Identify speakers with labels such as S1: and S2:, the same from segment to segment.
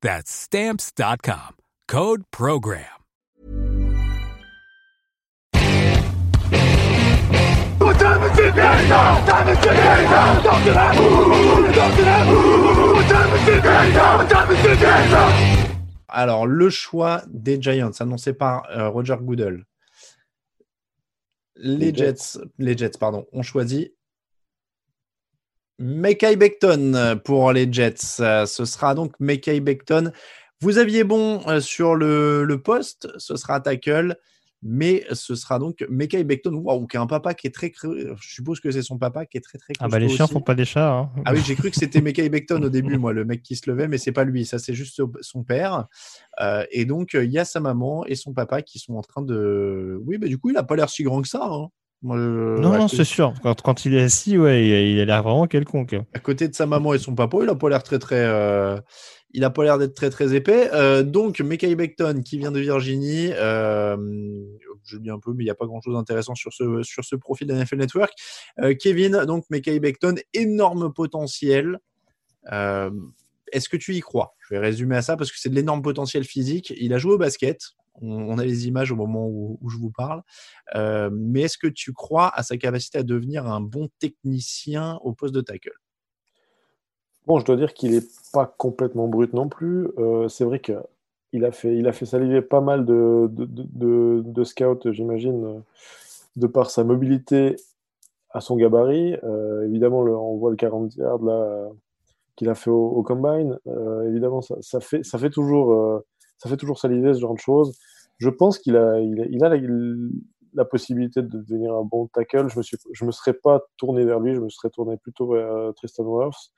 S1: That's Stamps.com. Code PROGRAM.
S2: Alors, le choix des Giants annoncé par euh, Roger Goodell. Les,
S3: Les
S2: Jets, les Jets, pardon, ont choisi Mekai Becton pour les Jets. Euh, Ce sera donc Mekai Becton. Vous aviez bon euh, sur le, le poste, ce sera tackle, mais ce sera donc Mekai Becton, waouh, qui a un papa qui est très, je suppose que c'est son papa qui est très très.
S4: Ah bah les chiens
S2: aussi.
S4: font pas des chats. hein.
S2: Ah oui, j'ai cru que c'était Mekai Becton au début, moi, le mec qui se levait, mais c'est pas lui, ça c'est juste son père. Euh, et donc, euh, il y a sa maman et son papa qui sont en train de. Oui, bah du coup, il a pas l'air si grand que ça. hein. Moi, je-
S4: non, c'est sûr. Quand, quand il est assis, ouais, il, a l'air vraiment quelconque.
S2: À côté de sa maman et son papa, il a pas l'air très très. euh, Il a pas l'air d'être très très épais. Euh, donc, Mekai Becton qui vient de Virginie. euh, Je dis un peu, mais il n'y a pas grand chose d'intéressant sur ce, sur ce profil d'NFL Network. Kevin, donc Mekai Becton, énorme potentiel. Est-ce que tu y crois? Je vais résumer à ça parce que c'est de l'énorme potentiel physique. Il a joué au basket. On, a les images au moment où, je vous parle. Euh, mais est-ce que tu crois à sa capacité à devenir un bon technicien au poste de tackle?
S3: Bon, je dois dire qu'il n'est pas complètement brut non plus. Euh, c'est vrai qu'il a fait, il a fait saliver pas mal de, scouts, j'imagine, de par sa mobilité à son gabarit. Euh, évidemment, on voit le 40 yards qu'il a fait au, combine. Évidemment, ça, fait, ça, fait toujours, ça fait toujours saliver ce genre de choses. Je pense qu'il a, la, possibilité de devenir un bon tackle. Je me, me serais pas tourné vers lui, je me serais tourné plutôt vers euh, Tristan Wirfs.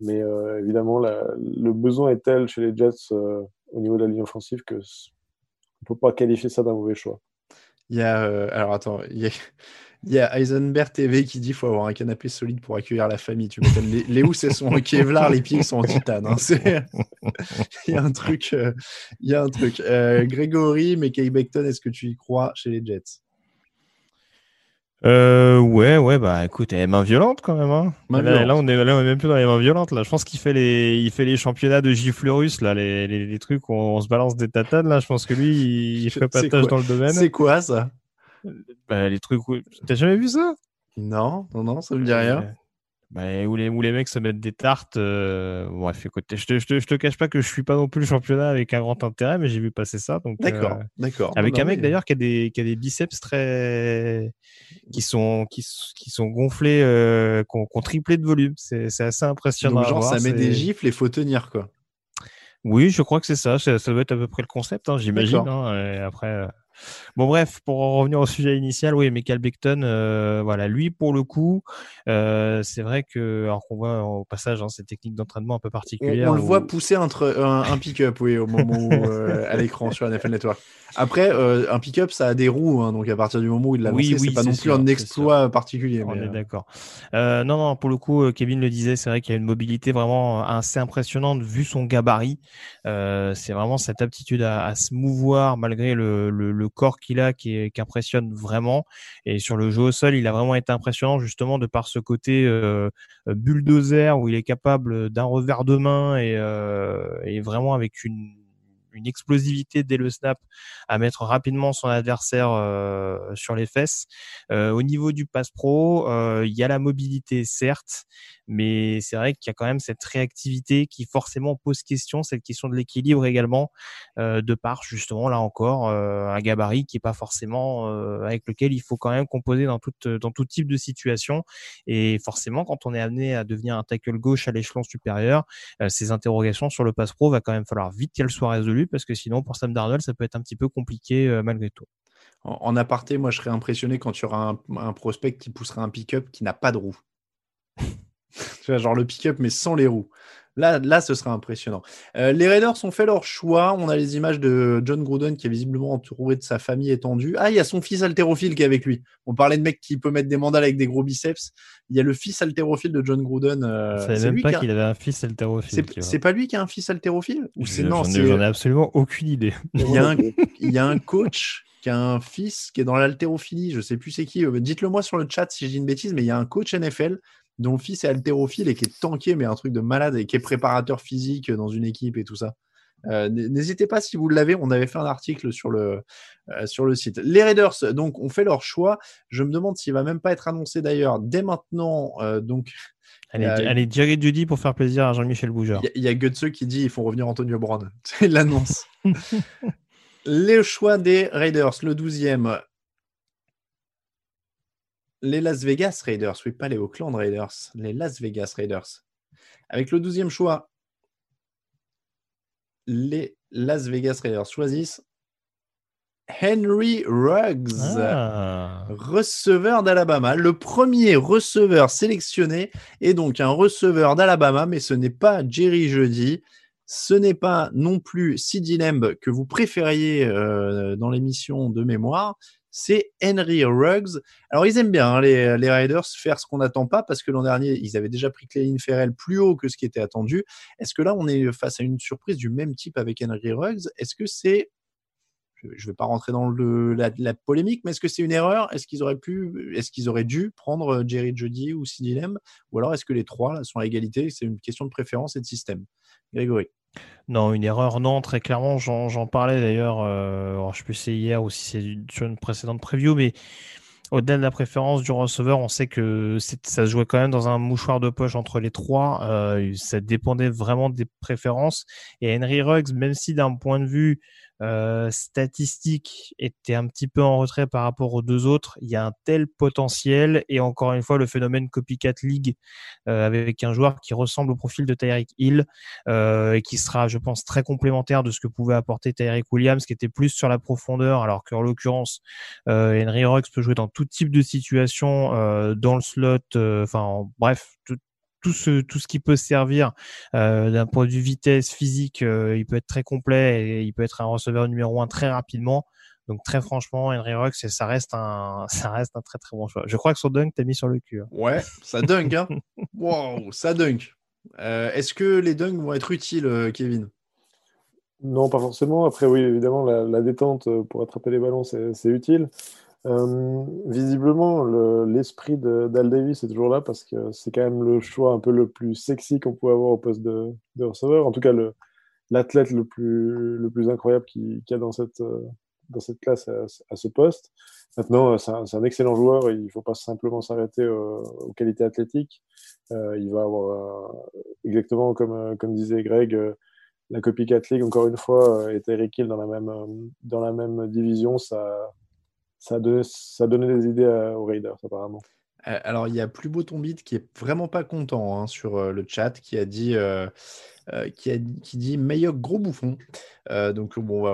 S3: Mais euh, évidemment, le besoin est tel chez les Jets euh, au niveau de la ligne offensive que on peut pas qualifier ça d'un mauvais choix.
S2: Il y a, alors attends, il y a Eisenberg TV qui dit qu'il faut avoir un canapé solide pour accueillir la famille. Tu m'étonnes. Les, les housses, elles sont en Kevlar, les pieds sont en titane. hein. C'est- il y a un truc. euh, il y a un truc. Euh, Grégory, Kay Becton, est-ce que tu y crois chez les Jets?
S4: Euh, ouais, ouais, bah écoute, elle est main violente quand même. Hein.
S2: Main
S4: là,
S2: violente.
S4: là, on est, là, on est même plus dans les mains violentes. Là, je pense qu'il fait les, il fait les championnats de gifle russe, là, les, les, les trucs où on se balance des tatanes. Là, je pense que lui, il, il ferait pas de tâche dans le domaine.
S2: C'est quoi ça?
S4: Bah, les trucs où, t'as jamais vu ça?
S2: Non, non, non, ça me dit rien.
S4: Bah, où, les, où les mecs se mettent des tartes. euh, Bref, écoute, je te, je, te, je te cache pas que je suis pas non plus le championnat avec un grand intérêt, mais j'ai vu passer ça. Donc,
S2: D'accord,
S4: euh,
S2: d'accord.
S4: avec
S2: Non,
S4: un mec
S2: mais-
S4: d'ailleurs qui a des qui a des biceps très qui sont qui, qui sont gonflés euh, triplé de volume c'est c'est assez impressionnant
S2: Donc,
S4: à
S2: genre,
S4: voir,
S2: ça met des gifles et faut tenir, quoi.
S4: oui je crois que c'est ça ça ça doit être à peu près le concept hein, j'imagine hein, et après euh, bon bref pour en revenir au sujet initial oui Michael Becton euh, voilà lui pour le coup euh, c'est vrai que alors qu'on voit au passage hein, ces techniques d'entraînement un peu particulières
S2: on le
S4: où-
S2: voit pousser un, tr- un, un pick-up, oui, au moment où, euh, à l'écran sur NFL Network. Après, euh, un pick-up, ça a des roues, hein, donc à partir du moment où il l'a
S4: Oui,
S2: lancé,
S4: oui,
S2: c'est pas non
S4: sûr,
S2: plus un exploit particulier.
S4: On
S2: mais,
S4: est
S2: euh,
S4: d'accord. Euh, non, non, pour le coup, euh, Kevin le disait, c'est vrai qu'il y a une mobilité vraiment assez impressionnante vu son gabarit. Euh, c'est vraiment cette aptitude à, à se mouvoir malgré le, le, le corps qu'il a qui, qui, impressionne vraiment. Et sur le jeu au sol, il a vraiment été impressionnant justement de par ce côté euh, bulldozer où il est capable d'un revers de main et, et vraiment avec une une explosivité dès le snap à mettre rapidement son adversaire euh, sur les fesses. Euh, au niveau du pass pro, euh, il y a la mobilité certes, mais c'est vrai qu'il y a quand même cette réactivité qui forcément pose question, cette question de l'équilibre également, de par justement là encore un gabarit qui est pas forcément avec lequel il faut quand même composer dans tout dans tout type de situation. Et forcément, quand on est amené à devenir un tackle gauche à l'échelon supérieur, ces interrogations sur le pass pro va quand même falloir vite qu'elles soient résolues parce que sinon, pour Sam Darnold, ça peut être un petit peu compliqué euh, malgré tout.
S2: En, aparté, moi, je serais impressionné quand tu auras un, prospect qui poussera un pick-up qui n'a pas de roue. tu vois, genre le pick-up, mais sans les roues. Là, là, ce sera impressionnant. Euh, les Raiders ont fait leur choix. On a les images de John Gruden qui est visiblement entouré de sa famille étendue. Ah, il y a son fils haltérophile qui est avec lui. On parlait de mec qui peut mettre des mandales avec des gros biceps. Il y a le fils haltérophile de John Gruden.
S4: Euh, savais même pas qu'il avait un fils haltérophile.
S2: C'est pas lui qui a un fils haltérophile
S4: Ou c'est non J'en ai, absolument aucune idée.
S2: Il y, a un, il y a un coach qui a un fils qui est dans l'haltérophilie. Je sais plus c'est qui. Euh, dites-le moi sur le chat si j'ai une bêtise, mais il y a un coach NFL dont le fils est haltérophile et qui est tanké, mais un truc de malade, et qui est préparateur physique dans une équipe et tout ça. Euh, n'hésitez pas si vous l'avez, on avait fait un article sur le, euh, sur le site. Les Raiders, donc, ont fait leur choix. Je me demande s'il va même pas être annoncé d'ailleurs dès maintenant. Euh, donc,
S4: Allez, allez Jerry Judy pour faire plaisir à Jean-Michel Bougeur.
S2: Il y, a Gutseux qui dit il faut revenir Antonio Brown. C'est l'annonce. Les choix des Raiders, le 12e, les Las Vegas Raiders, oui, pas les Oakland Raiders, les Las Vegas Raiders. Avec le douzième choix, les Las Vegas Raiders choisissent Henry Ruggs, ah. receveur d'Alabama. Le premier receveur sélectionné est donc un receveur d'Alabama, mais ce n'est pas Jerry Jeudi. Ce n'est pas non plus Sid Lamb que vous préfériez euh, dans l'émission de mémoire c'est Henry Ruggs. Alors, ils aiment bien, hein, les, Riders, faire ce qu'on n'attend pas, parce que l'an dernier, ils avaient déjà pris Cléline Ferrell plus haut que ce qui était attendu. Est-ce que là, on est face à une surprise du même type avec Henry Ruggs? Est-ce que c'est je ne vais pas rentrer dans la, polémique, mais est-ce que c'est une erreur? Est-ce qu'ils auraient pu, est-ce qu'ils auraient dû prendre Jerry Jody ou Sidney Ou alors est-ce que les trois sont à égalité? C'est une question de préférence et de système. Grégory.
S4: Non, une erreur, non, très clairement, j'en parlais d'ailleurs, euh, je sais plus c'est hier ou si c'est sur une précédente preview, mais au-delà de la préférence du receveur, on sait que ça se jouait quand même dans un mouchoir de poche entre les trois, euh, ça dépendait vraiment des préférences, et Henry Ruggs, même si d'un point de vue euh, statistique était un petit peu en retrait par rapport aux deux autres. Il y a un tel potentiel et encore une fois le phénomène copycat league euh, avec un joueur qui ressemble au profil de Tyreek Hill euh, et qui sera, je pense, très complémentaire de ce que pouvait apporter Tyreek Williams, qui était plus sur la profondeur, alors qu'en l'occurrence Henry Ruggs peut jouer dans tout type de situation, dans le slot, enfin bref, tout ce, tout ce qui peut servir euh, d'un point de vue vitesse physique, euh, il peut être très complet et il peut être un receveur numéro un très rapidement. Donc très franchement, Henry Rux, ça reste un, ça reste un très très bon choix. Je crois que son dunk t'a mis sur le cul. Hein.
S2: Ouais, ça dunk, hein. wow, ça dunk. Euh, est-ce que les dunks vont être utiles, Kevin?
S3: Non, pas forcément. Après, oui, évidemment, la, la détente pour attraper les ballons, c'est utile. Euh, visiblement, l'esprit d'Al Davis est toujours là parce que c'est quand même le choix un peu le plus sexy qu'on peut avoir au poste de, receveur. En tout cas, l'athlète le, plus, le plus incroyable qu'il y a dans cette, classe à, ce poste. Maintenant, c'est un, excellent joueur. Il ne faut pas simplement s'arrêter aux, qualités athlétiques. Euh, il va avoir, euh, exactement comme, disait Greg, la copie League, encore une fois, et Eric Hill dans la même, dans la même division. Ça, ça ça des idées aux Raiders, apparemment.
S2: Euh, alors, il y a Plus Beau Ton Beat qui est vraiment pas content hein, sur euh, le chat, qui a dit, euh, qui, a, qui dit meilleur gros bouffon. donc, bon,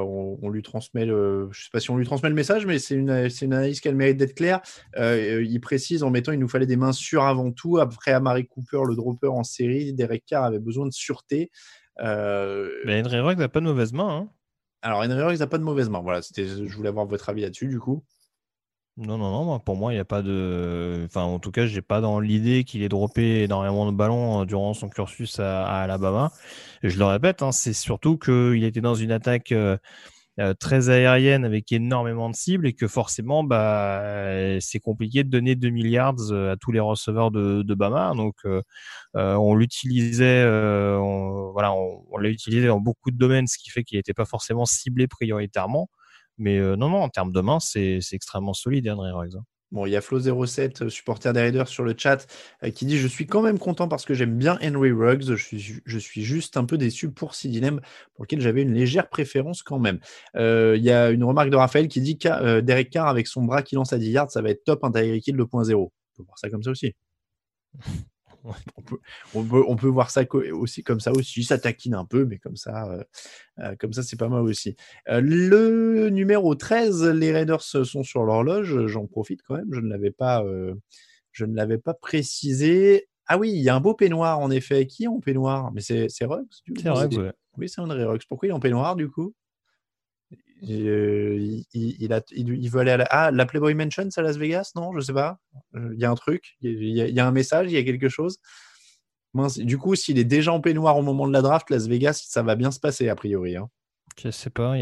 S2: on, lui transmet le, je sais pas si on lui transmet le message, mais c'est une, une, analyse qui a le mérite d'être claire. il précise en mettant, il nous fallait des mains sûres avant tout. Après, à Marie Cooper, le dropper en série, Derek Carr avait besoin de sûreté.
S4: mais Henry Ruggs n'a pas de mauvaise main. Hein.
S2: Alors, Henry Ruggs n'a pas de mauvaise main. Voilà, je voulais avoir votre avis là-dessus, du coup.
S4: Non, non, non, pour moi, il n'y a pas de. Enfin, en tout cas, je n'ai pas dans l'idée qu'il ait droppé énormément de ballons euh, durant son cursus à, Alabama. je le répète, hein, c'est surtout qu'il était dans une attaque euh, très aérienne avec énormément de cibles et que forcément, bah, c'est compliqué de donner 2 milliards à tous les receveurs de, de Bama. Donc, on l'utilisait, voilà, on, l'a utilisé dans beaucoup de domaines, ce qui fait qu'il n'était pas forcément ciblé prioritairement. Mais non, non, en termes de main, c'est extrêmement solide, Henry Ruggs. Hein.
S2: Bon, il y a Flo07, euh, supporter des Raiders sur le chat, euh, qui dit Je suis quand même content parce que j'aime bien Henry Ruggs. Je suis, juste un peu déçu pour Sidinem, pour lequel j'avais une légère préférence quand même. Euh, il y a une remarque de Raphaël qui dit que Derek Carr, avec son bras qui lance à 10 yards, ça va être top un Tyreek Hill 2.0. On peut voir ça comme ça aussi. on, peut, on, peut, voir ça aussi comme ça aussi. Ça taquine un peu, mais comme ça, euh, euh, comme ça, c'est pas mal aussi. Euh, le numéro 13, les Raiders sont sur l'horloge. J'en profite quand même. Je ne l'avais pas, je ne l'avais pas précisé. Ah oui, il y a un beau peignoir en effet. Qui est en peignoir? Mais c'est Ruggs.
S4: C'est
S2: Oui, c'est André Ruggs. Pourquoi il est en peignoir du coup? Il, il, veut aller à la, ah, la Playboy Mansion, à Las Vegas? Non, je sais pas. Il y a un truc, il y a, un message, il y a quelque chose. du coup, s'il est déjà en peignoir au moment de la draft, Las Vegas, ça va bien se passer a priori. Hein.
S4: Je sais pas.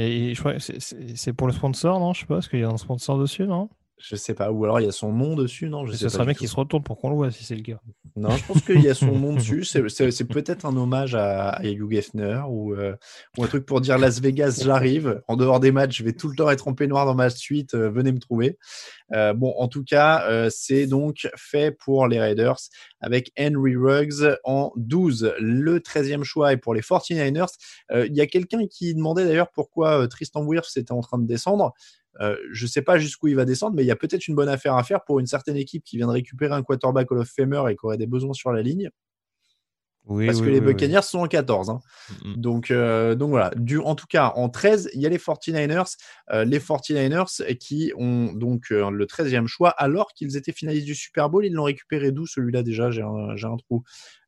S4: c'est pour le sponsor, non? Je sais pas, parce qu'il y a un sponsor dessus, non?
S2: Je sais pas. Ou alors il y a son nom dessus, non? Je
S4: Ce serait bien qu'il se retourne pour qu'on le voit si c'est le cas.
S2: Non, je pense qu'il y a son nom dessus. C'est peut-être un hommage à, à Hugh Geffner ou, euh, ou, un truc pour dire Las Vegas, j'arrive. En dehors des matchs, je vais tout le temps être en peignoir dans ma suite. Euh, venez me trouver. Euh, bon, en tout cas, c'est donc fait pour les Raiders avec Henry Ruggs en 12. Le 13e choix est pour les 49ers. Il y a quelqu'un qui demandait d'ailleurs pourquoi Tristan Wirfs était en train de descendre. Euh, je ne sais pas jusqu'où il va descendre, mais il y a peut-être une bonne affaire à faire pour une certaine équipe qui vient de récupérer un quarterback Hall of Famer et qui aurait des besoins sur la ligne. Parce que les Buccaneers sont en 14. Hein. Mm, donc, euh, donc voilà. Du, en tout cas, en 13, il y a les 49ers. Euh, les 49ers qui ont donc le 13e choix alors qu'ils étaient finalistes du Super Bowl. Ils l'ont récupéré d'où celui-là déjà? J'ai un, un, trou.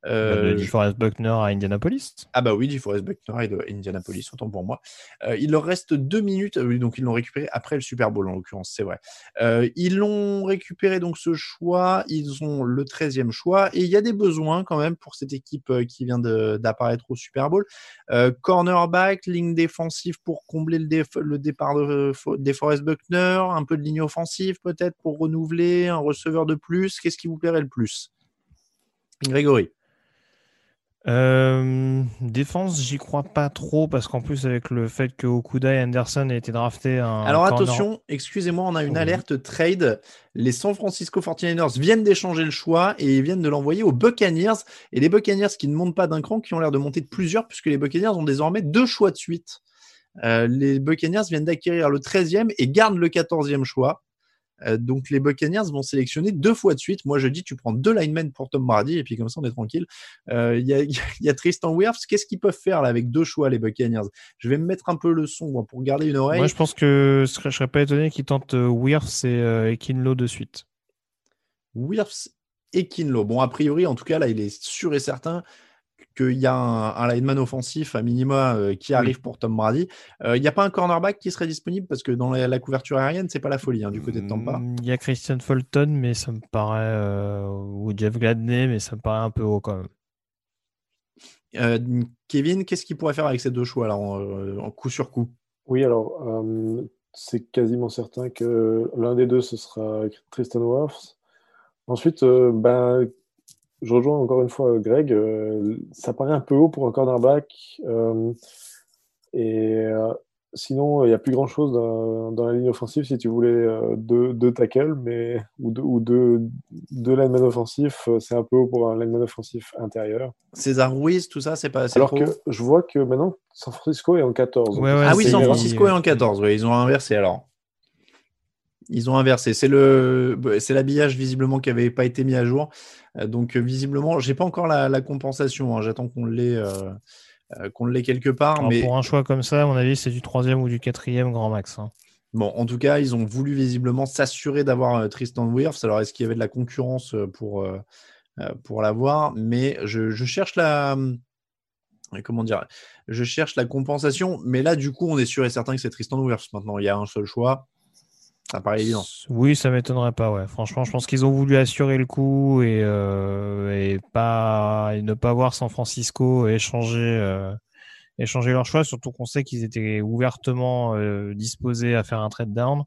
S4: Euh, DeForest Buckner à Indianapolis.
S2: Ah bah oui, DeForest Buckner à Indianapolis, autant pour moi. Euh, il leur reste deux minutes, oui, donc ils l'ont récupéré après le Super Bowl en l'occurrence, c'est vrai. Euh, ils l'ont récupéré donc ce choix, ils ont le 13e choix et il y a des besoins quand même pour cette équipe euh, qui vient d'apparaître au Super Bowl. Euh, cornerback, ligne défensive pour combler le, le départ de DeForest Buckner, un peu de ligne offensive peut-être pour renouveler, un receveur de plus. Qu'est-ce qui vous plairait le plus? Grégory
S4: euh, défense, j'y crois pas trop parce qu'en plus avec le fait que Okuda et Anderson aient été draftés.
S2: Alors attention, excusez-moi, on a une alerte trade. Les San Francisco 49ers viennent d'échanger le choix et ils viennent de l'envoyer aux Buccaneers. Et les Buccaneers qui ne montent pas d'un cran, qui ont l'air de monter de plusieurs, puisque les Buccaneers ont désormais deux choix de suite. Euh, les Buccaneers viennent d'acquérir le 13e et gardent le 14e choix. Euh, donc les Buccaneers vont sélectionner deux fois de suite. Moi je dis tu prends deux linemen pour Tom Brady et puis comme ça on est tranquille. Euh, il y, a, Tristan Wirfs. Qu'est-ce qu'ils peuvent faire là avec deux choix les Buccaneers? Je vais me mettre un peu le son pour garder une oreille.
S4: Moi je pense que je serais, serais pas étonné qu'ils tentent euh, Wirfs et, Kinlo de suite.
S2: Wirfs et Kinlo. Bon a priori en tout cas là il est sûr et certain qu'il y a un, lineman offensif à minima euh, qui arrive pour Tom Brady. Euh, il n'y a pas un cornerback qui serait disponible? Parce que dans la, couverture aérienne, c'est pas la folie hein, du côté de Tampa.
S4: Mm, il y a Christian Fulton, mais ça me paraît. Euh, ou Jeff Gladney, mais ça me paraît un peu haut quand même.
S2: Kevin, qu'est-ce qu'il pourrait faire avec ces deux choix là en, coup sur coup?
S3: Oui, alors c'est quasiment certain que l'un des deux ce sera Tristan Wirfs. Ensuite, ben, je rejoins encore une fois Greg. Euh, ça paraît un peu haut pour un cornerback. Euh, et euh, sinon, il n'y a plus grand chose dans, la ligne offensive si tu voulais deux, deux tackles, mais ou deux, ou deux, deux linemen offensifs, c'est un peu haut pour un lineman offensif intérieur.
S2: César Ruiz, tout ça, c'est pas assez
S3: Alors que je vois que maintenant, San Francisco est en 14.
S2: ah oui, San Francisco est en 14, ils ont inversé alors. Ils ont inversé. C'est le, c'est l'habillage visiblement qui n'avait pas été mis à jour. Euh, donc visiblement, j'ai pas encore la, compensation. Hein. J'attends qu'on l'ait, euh, euh, qu'on l'ait quelque part. mais
S4: pour un choix comme ça, à mon avis, c'est du troisième ou du quatrième grand max. Hein.
S2: Bon, en tout cas, ils ont voulu visiblement s'assurer d'avoir Tristan Wirfs. Alors, est-ce qu'il y avait de la concurrence pour, pour l'avoir? Mais je, cherche la. Comment dire? Je cherche la compensation. Mais là, du coup, on est sûr et certain que c'est Tristan Wirfs maintenant. Il y a un seul choix.
S4: Oui, ça m'étonnerait pas. Ouais. Franchement, je pense qu'ils ont voulu assurer le coup et, euh, et pas et ne pas voir San Francisco échanger euh, échanger leur choix, surtout qu'on sait qu'ils étaient ouvertement disposés à faire un trade down.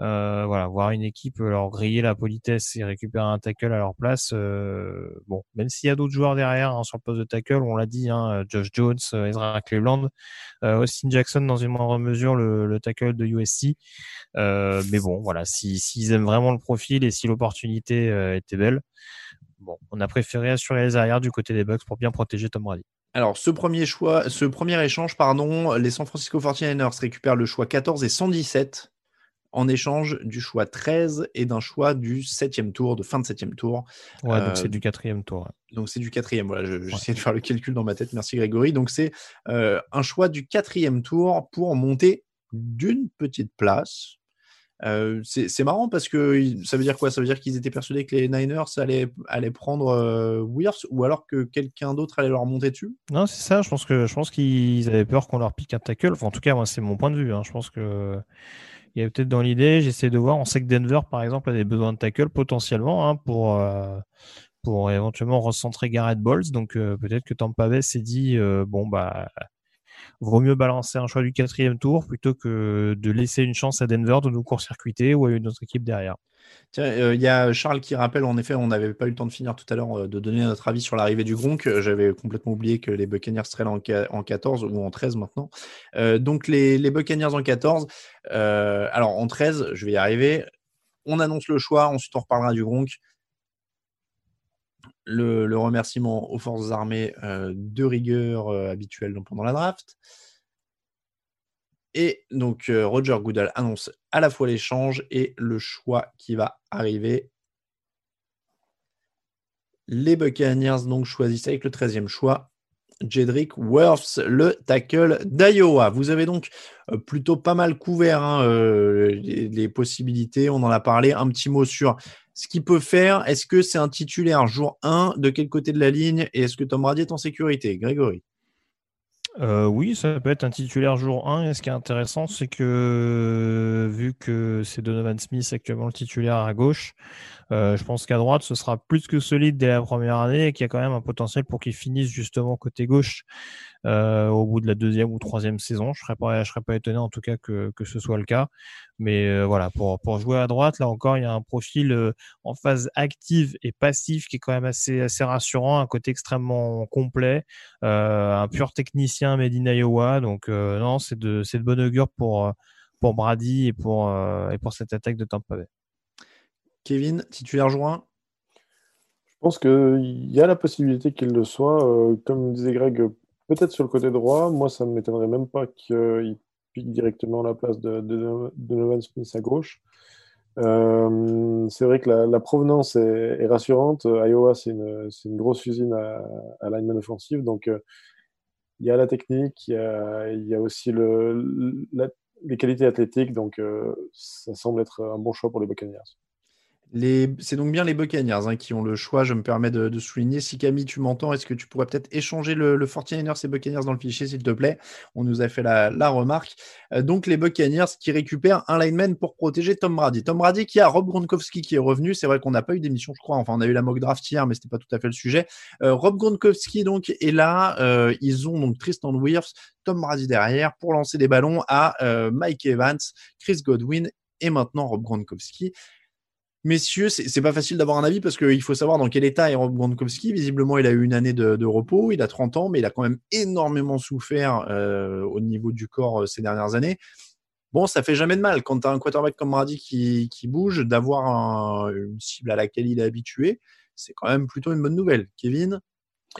S4: Euh, voilà, voir une équipe leur griller la politesse et récupérer un tackle à leur place. Euh, bon, même s'il y a d'autres joueurs derrière hein, sur le poste de tackle, on l'a dit, hein, Josh Jones, euh, Ezra Cleveland, Austin Jackson dans une moindre mesure le, tackle de USC. mais bon, voilà, s'ils si, aiment vraiment le profil et si l'opportunité était belle, bon, on a préféré assurer les arrières du côté des Bucks pour bien protéger Tom Brady.
S2: Alors, ce premier choix, ce premier échange, pardon, les San Francisco 49ers récupèrent le choix 14 et 117 en échange du choix 13 et d'un choix du 7 tour, de fin de 7 tour.
S4: Ouais, donc c'est euh, du quatrième tour.
S2: Donc c'est du quatrième. Voilà, j'essaie de faire le calcul dans ma tête. Merci Grégory. Donc c'est euh, un choix du quatrième tour pour monter d'une petite place. Euh, c'est marrant parce que ça veut dire quoi? Ça veut dire qu'ils étaient persuadés que les Niners allaient, allaient prendre euh, ou alors que quelqu'un d'autre allait leur monter dessus?
S4: Non, c'est ça. Je pense que je pense qu'ils avaient peur qu'on leur pique un tackle. Enfin, en tout cas, moi, c'est mon point de vue. Hein. Je pense que il y a peut-être dans l'idée, j'essaie de voir, on sait que Denver, par exemple, a des besoins de tackle potentiellement hein, pour, euh, pour éventuellement recentrer Garrett Bowles. Donc euh, peut-être que Tampa Bay s'est dit, euh, bon, bah, vaut mieux balancer un choix du quatrième tour plutôt que de laisser une chance à Denver de nous court-circuiter ou à une autre équipe derrière.
S2: Euh, il y a Charles qui rappelle, en effet, on n'avait pas eu le temps de finir tout à l'heure euh, de donner notre avis sur l'arrivée du Gronk. Euh, j'avais complètement oublié que les Buccaneers seraient là en, 14 ou en 13 maintenant. donc les, les, Buccaneers en 14. alors en 13, je vais y arriver. On annonce le choix, ensuite on reparlera du Gronk. Le, remerciement aux forces armées de rigueur habituelle pendant la draft. Et donc, Roger Goodall annonce à la fois l'échange et le choix qui va arriver. Les Buccaneers donc choisissent avec le 13e choix Jedrick Worths, le tackle d'Iowa. Vous avez donc euh, plutôt pas mal couvert hein, euh, les, possibilités. On en a parlé. Un petit mot sur ce qu'il peut faire. Est-ce que c'est un titulaire jour 1 De quel côté de la ligne? Et est-ce que Tom Brady est en sécurité? Grégory
S4: euh, oui, ça peut être un titulaire jour 1. Et ce qui est intéressant, c'est que vu que c'est Donovan Smith actuellement le titulaire à gauche, euh, je pense qu'à droite, ce sera plus que solide dès la première année et qu'il y a quand même un potentiel pour qu'il finisse justement côté gauche euh, au bout de la deuxième ou troisième saison. Je serais pas, je serais pas étonné en tout cas que, que ce soit le cas. Mais euh, voilà, pour, pour jouer à droite, là encore, il y a un profil euh, en phase active et passive qui est quand même assez, assez rassurant, un côté extrêmement complet, un pur technicien made in Iowa. Donc non, c'est de, de bonne augure pour, pour Brady et pour, et pour cette attaque de Tampa Bay.
S2: Kevin, titulaire joint?
S3: Je pense qu'il y a la possibilité qu'il le soit. comme disait Greg, Peut-être sur le côté droit, moi ça ne m'étonnerait même pas qu'il pique directement la place de, de, Smith à gauche. Euh, c'est vrai que la, provenance est, rassurante. Iowa, c'est une, grosse usine à, à lineman offensive. Donc, euh, il y a la technique, il y a, aussi les qualités athlétiques. Donc, euh, ça semble être un bon choix pour les Buccaneers.
S2: C'est donc bien les Buccaneers hein, qui ont le choix, je me permets de, souligner. Si Camille, tu m'entends, est-ce que tu pourrais peut-être échanger le, le 49ers et Buccaneers dans le fichier, s'il te plaît? On nous a fait la, remarque. Euh, donc les Buccaneers qui récupèrent un lineman pour protéger Tom Brady. Tom Brady qui a Rob Gronkowski qui est revenu. C'est vrai qu'on n'a pas eu d'émission, je crois. Enfin, on a eu la mock draft hier, mais c'était pas tout à fait le sujet. Euh, Rob Gronkowski donc est là. Euh, ils ont donc Tristan Wirfs, Tom Brady derrière pour lancer des ballons à Mike Evans, Chris Godwin et maintenant Rob Gronkowski. Messieurs, c'est pas facile d'avoir un avis parce qu'il faut savoir dans quel état est Rob Gronkowski. Visiblement, il a eu une année de, repos, il a 30 ans, mais il a quand même énormément souffert euh, au niveau du corps euh, ces dernières années. Bon, ça fait jamais de mal quand tu as un quarterback comme Brady qui, bouge, d'avoir une cible à laquelle il est habitué. C'est quand même plutôt une bonne nouvelle. Kevin,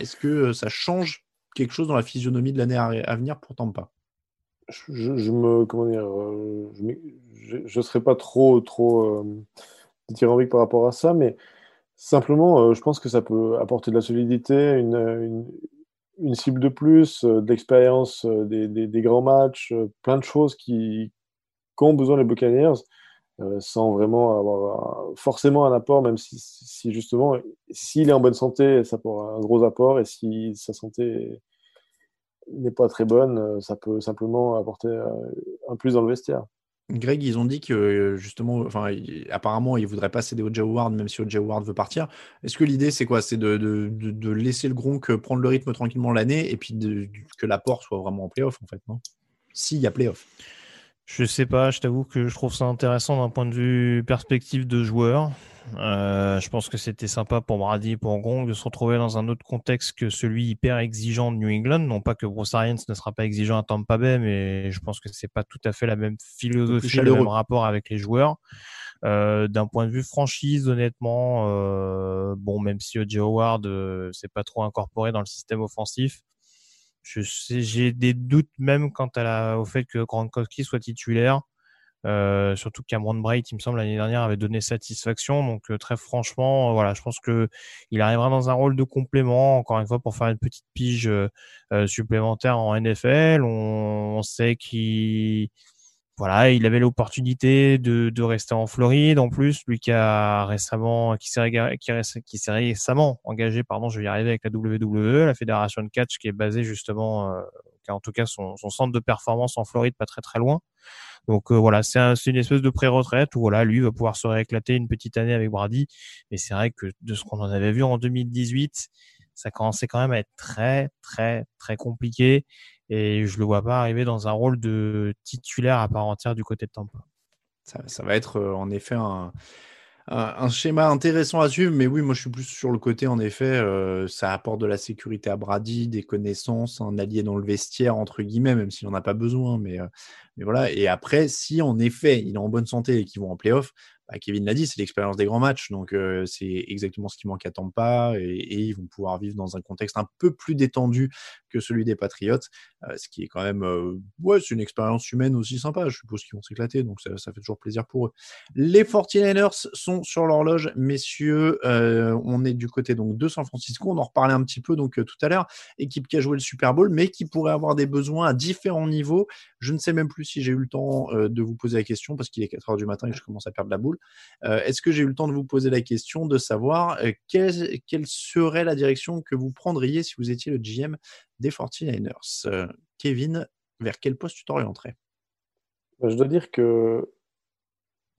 S2: est-ce que euh, ça change quelque chose dans la physionomie de l'année à, venir pour Tampa?
S3: Je, je, me comment dire, je, serais pas trop trop dithyrambique par rapport à ça, mais simplement, euh, je pense que ça peut apporter de la solidité, une, cible de plus, euh, de l'expérience euh, des, grands matchs, plein de choses qui, ont besoin les Buccaneers. sans vraiment avoir forcément un apport, même si, si justement, s'il est en bonne santé, ça peut un gros apport, et si sa santé n'est pas très bonne, ça peut simplement apporter un plus dans le vestiaire.
S2: Greg, ils ont dit que justement, enfin, apparemment, ils voudraient pas céder au Joe Ward, même si Joe Ward veut partir. Est-ce que l'idée, c'est quoi? C'est de, de, de, laisser le Gronk prendre le rythme tranquillement l'année et puis que l'apport soit vraiment en playoff, en fait, non? S'il y a playoff.
S4: Je sais pas, je t'avoue que je trouve ça intéressant d'un point de vue perspective de joueur. Euh, je pense que c'était sympa pour Brady et pour Gronk de se retrouver dans un autre contexte que celui hyper exigeant de New England. Non pas que Bruce Arians ne sera pas exigeant à Tampa Bay, mais je pense que c'est pas tout à fait la même philosophie, le même rapport avec les joueurs. Euh, d'un point de vue franchise, honnêtement, euh, bon, même si O.J. Howard s'est pas trop incorporé dans le système offensif, j'ai des doutes même quant à la, au fait que Gronkowski soit titulaire. Euh, surtout Cameron Bright, il me semble l'année dernière avait donné satisfaction. Donc euh, très franchement, euh, voilà, je pense que il arrivera dans un rôle de complément, encore une fois pour faire une petite pige euh, supplémentaire en NFL. On, on sait qu'il voilà, il avait l'opportunité de, de, rester en Floride. En plus, lui qui a récemment, qui s'est s'est récemment engagé, pardon, je vais y arriver avec la WWE, la fédération de catch qui est basée justement, euh, qui a en tout cas son, son, centre de performance en Floride, pas très très loin. Donc euh, voilà, c'est une espèce de pré-retraite où voilà, lui va pouvoir se rééclater une petite année avec Brady. Mais c'est vrai que de ce qu'on en avait vu en 2018, ça commençait quand même à être très très très compliqué et je le vois pas arriver dans un rôle de titulaire à part entière du côté de Tampa.
S2: Ça, va être euh, en effet un, un, schéma intéressant à suivre, mais oui, moi je suis plus sur le côté, en effet, euh, ça apporte de la sécurité à Brady, des connaissances, un allié dans le vestiaire, entre guillemets, même s'il n'en a pas besoin, mais, euh, mais voilà. Et après, si en effet il est en bonne santé et qu'ils vont en playoff, bah, Kevin l'a dit, c'est l'expérience des grands matchs. Donc, euh, c'est exactement ce qui manque à Tampa. Et, et, ils vont pouvoir vivre dans un contexte un peu plus détendu que celui des Patriots. Euh, ce qui est quand même, euh, ouais, c'est une expérience humaine aussi sympa. Je suppose qu'ils vont s'éclater. Donc, ça, ça, fait toujours plaisir pour eux. Les 49ers sont sur l'horloge, messieurs. on est du côté donc de San Francisco. On en reparlait un petit peu donc tout à l'heure. Équipe qui a joué le Super Bowl, mais qui pourrait avoir des besoins à différents niveaux. Je ne sais même plus si j'ai eu le temps de vous poser la question parce qu'il est 4 heures du matin et que je commence à perdre la boule. Euh, est-ce que j'ai eu le temps de vous poser la question de savoir euh, quelle, serait la direction que vous prendriez si vous étiez le GM des 49ers euh, Kevin, vers quel poste tu t'orienterais?
S3: Bah, Je dois dire que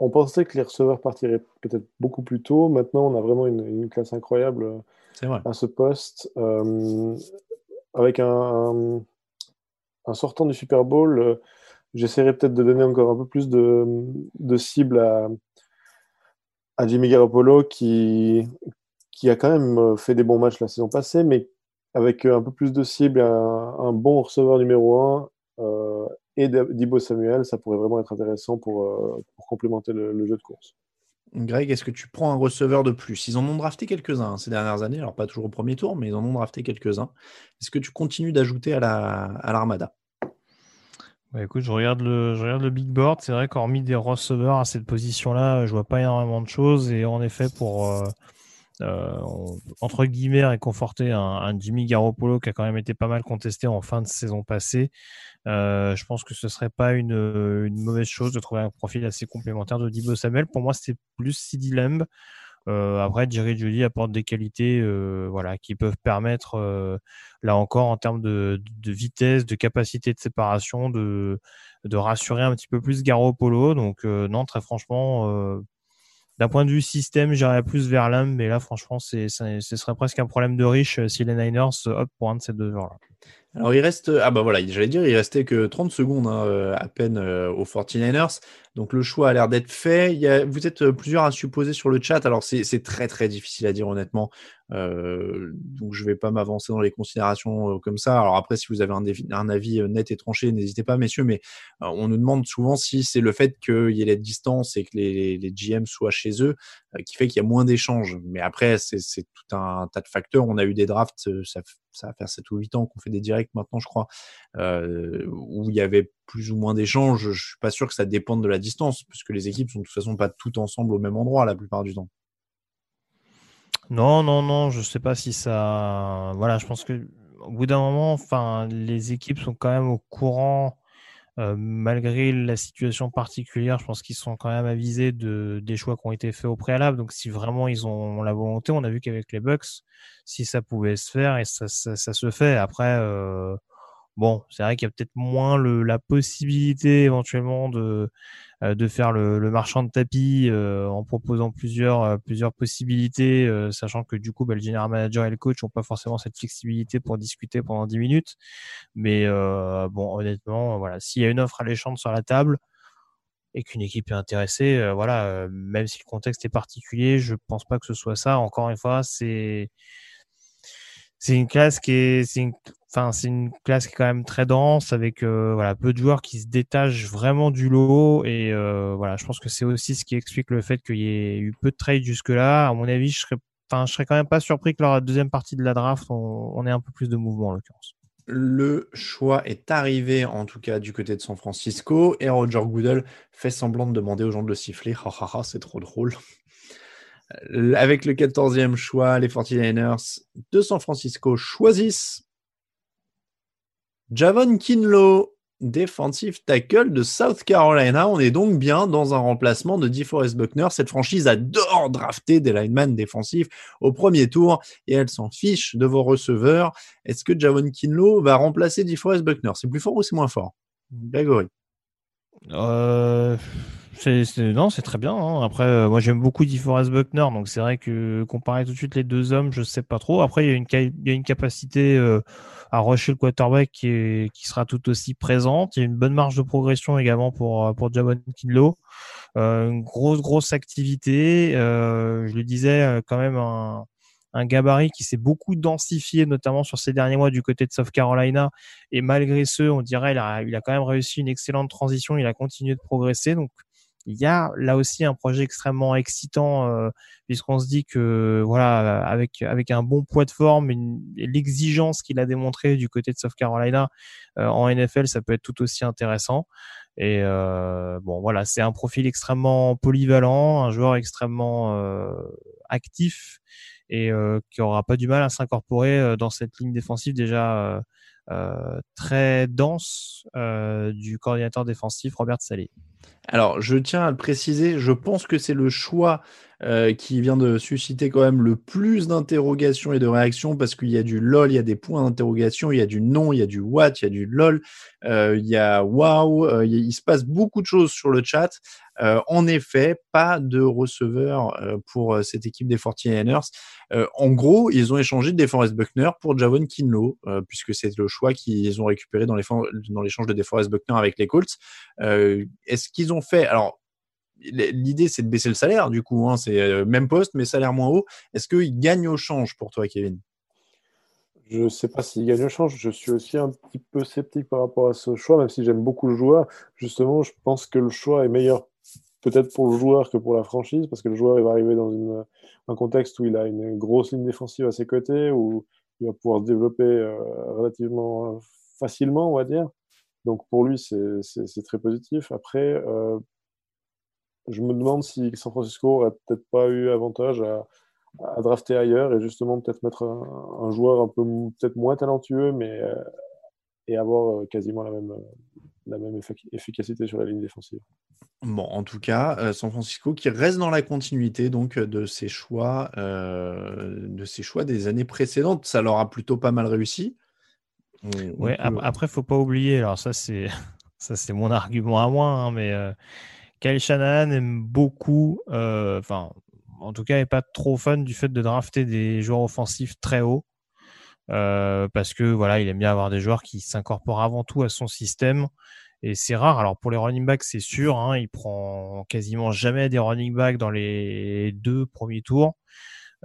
S3: on pensait que les receveurs partiraient peut-être beaucoup plus tôt. Maintenant, on a vraiment une, classe incroyable à ce poste. avec un, sortant du Super Bowl, j'essaierai peut-être de donner encore un peu plus de, de cibles à, Jimmy Garoppolo qui, qui a quand même euh, fait des bons matchs la saison passée, mais avec euh, un peu plus de cible, un, bon receveur numéro 1 euh, et Dibo Samuel, ça pourrait vraiment être intéressant pour, pour complémenter le, jeu de course.
S2: Greg, est-ce que tu prends un receveur de plus? Ils en ont drafté quelques-uns hein, ces dernières années, alors pas toujours au premier tour, mais ils en ont drafté quelques-uns. Est-ce que tu continues d'ajouter à l'Armada la, à
S4: bah, écoute, je regarde le, je regarde le big board. C'est vrai qu'hormis des receveurs à cette position-là, je vois pas énormément de choses. Et en effet, pour euh, euh, entre guillemets réconforter un, un, Jimmy Garoppolo qui a quand même été pas mal contesté en fin de saison passée, euh, je pense que ce serait pas une, une mauvaise chose de trouver un profil assez complémentaire de Dibo Samuel. Pour moi, c'est plus CD Lamb. Euh, après, Jerry Judy apporte des qualités euh, voilà, qui peuvent permettre, euh, là encore, en termes de, vitesse, de capacité de séparation, de, rassurer un petit peu plus Polo. Donc, non, très franchement, d'un point de vue système, j'irais plus vers l'âme, mais là, franchement, ce serait presque un problème de riche si les Niners optent pour un de ces deux joueurs-là.
S2: Alors il reste, ah bah voilà, j'allais dire, il restait que 30 secondes hein, à peine aux 49ers. Donc le choix a l'air d'être fait. Vous êtes plusieurs à supposer sur le chat. Alors c'est très très difficile à dire honnêtement. Euh, donc je vais pas m'avancer dans les considérations euh, comme ça. Alors après, si vous avez un, avis euh, net et tranché, n'hésitez pas, messieurs. Mais euh, on nous demande souvent si c'est le fait qu'il y ait la distance et que les, les GM soient chez eux qui fait qu'il y a moins d'échanges. Mais après, c'est tout un, tas de facteurs. On a eu des drafts, ça, ça va faire 7 ou 8 ans qu'on fait des directs maintenant, je crois, où il y avait plus ou moins d'échanges. Je suis pas sûr que ça dépende de la distance, puisque les équipes sont de toute façon pas toutes ensemble au même endroit la plupart du temps.
S4: Non, non, non, je sais pas si ça. Voilà, je pense que au bout d'un moment, enfin, les équipes sont quand même au courant, euh, malgré la situation particulière. Je pense qu'ils sont quand même avisés de des choix qui ont été faits au préalable. Donc, si vraiment ils ont la volonté, on a vu qu'avec les Bucks, si ça pouvait se faire et ça, ça, se fait. Après. Euh, Bon, c'est vrai qu'il y a peut-être moins la possibilité éventuellement de, euh, de faire le, marchand de tapis euh, en proposant plusieurs, euh, plusieurs possibilités, sachant que du coup, bah, le general manager et le coach n'ont pas forcément cette flexibilité pour discuter pendant 10 minutes. Mais bon, honnêtement, voilà, s'il y a une offre alléchante sur la table, et qu'une équipe est intéressée, voilà, même si le contexte est particulier, je pense pas que ce soit ça. Encore une fois, c'est c'est une classe qui est, c'est une, classe qui est quand même très dense avec euh, voilà peu de joueurs qui se détachent vraiment du lot et euh, je pense que c'est aussi ce qui explique le fait qu'il y ait eu peu de trades jusque là. À mon avis, je serais, enfin, je serais quand même pas surpris que lors de la deuxième partie de la draft, on, ait un peu plus de mouvement en l'occurrence.
S2: Le choix est arrivé, en tout cas du côté de San Francisco, et Roger Goodell fait semblant de demander aux gens de le siffler. c'est trop drôle. Avec le 14e choix, les 49ers de San Francisco choisissent Javon Kinlo, defensive tackle de South Carolina. On est donc bien dans un remplacement de DeForest Buckner. Cette franchise adore drafter des linemen défensifs au premier tour et elle s'en fiche de vos receveurs. Est-ce que Javon Kinlo va remplacer DeForest Buckner? C'est plus fort ou c'est moins fort?
S4: Euh, non, c'est très bien. Hein. Après, euh, moi j'aime beaucoup DeForest Buckner, donc c'est vrai que comparer tout de suite les deux hommes, je sais pas trop. Après, il y a une, y a une capacité euh, à rusher le quarterback qui, qui, sera tout aussi présente. Il y a une bonne marge de progression également pour, euh, pour Javon Kinlo. une grosse, grosse activité. je le disais, quand même un, un gabarit qui s'est beaucoup densifié, notamment sur ces derniers mois du côté de South Carolina. Et malgré ce, on dirait, il a, il a quand même réussi une excellente transition. Il a continué de progresser. Donc, il y a là aussi un projet extrêmement excitant euh, puisqu'on se dit que voilà avec avec un bon poids de forme l'exigence qu'il a démontré du côté de South Carolina euh, en NFL ça peut être tout aussi intéressant et euh, bon voilà c'est un profil extrêmement polyvalent un joueur extrêmement actif et qui aura pas du mal à s'incorporer dans cette ligne défensive déjà très dense du coordinateur défensif Robert Saleh.
S2: Alors, je tiens à le préciser, je pense que c'est le choix euh, qui vient de susciter quand même le plus d'interrogations et de réactions parce qu'il y a du lol, il y a des points d'interrogation, il y a du non, il y a du what, il y a du lol, euh, il y a wow, euh, il, se passe beaucoup de choses sur le chat. en effet, pas de receveur pour cette équipe des 49ers. en gros, ils ont échangé DeForest Buckner pour Javon Kinlo, puisque c'est le choix qu'ils ont récupéré dans l'échange de DeForest Buckner avec les Colts. Qu'ils ont fait alors l'idée, c'est de baisser le salaire, du coup. Hein, c'est euh, même poste, mais salaire moins haut. Est-ce qu'il gagne au change pour toi, Kevin?
S3: Je ne sais pas s'il gagne au change. Je suis aussi un petit peu sceptique par rapport à ce choix, même si j'aime beaucoup le joueur. Justement, je pense que le choix est meilleur peut-être pour le joueur que pour la franchise, parce que le joueur il va arriver dans un contexte où il a une grosse ligne défensive à ses côtés, où il va pouvoir se développer euh, relativement facilement, on va dire. Donc pour lui, c'est très positif. Après, euh, je me demande si San Francisco aurait peut-être pas eu avantage à, drafter ailleurs et justement peut-être mettre un, joueur un peu peut-être moins talentueux, mais euh, et avoir euh, quasiment la même, la même efficacité sur la ligne défensive.
S2: Bon, en tout cas, San Francisco qui reste dans la continuité donc de ses choix, de ses choix des années précédentes, ça leur a plutôt pas mal réussi.
S4: Ouais, après, faut pas oublier. Alors ça, c'est ça, c'est mon argument à moi, hein, mais Kyle Shanahan aime beaucoup, euh, enfin, en tout cas, n'est pas trop fan du fait de drafter des joueurs offensifs très hauts. Euh, parce que voilà, il aime bien avoir des joueurs qui s'incorporent avant tout à son système. Et c'est rare. Alors pour les running backs, c'est sûr, hein, il prend quasiment jamais des running backs dans les deux premiers tours.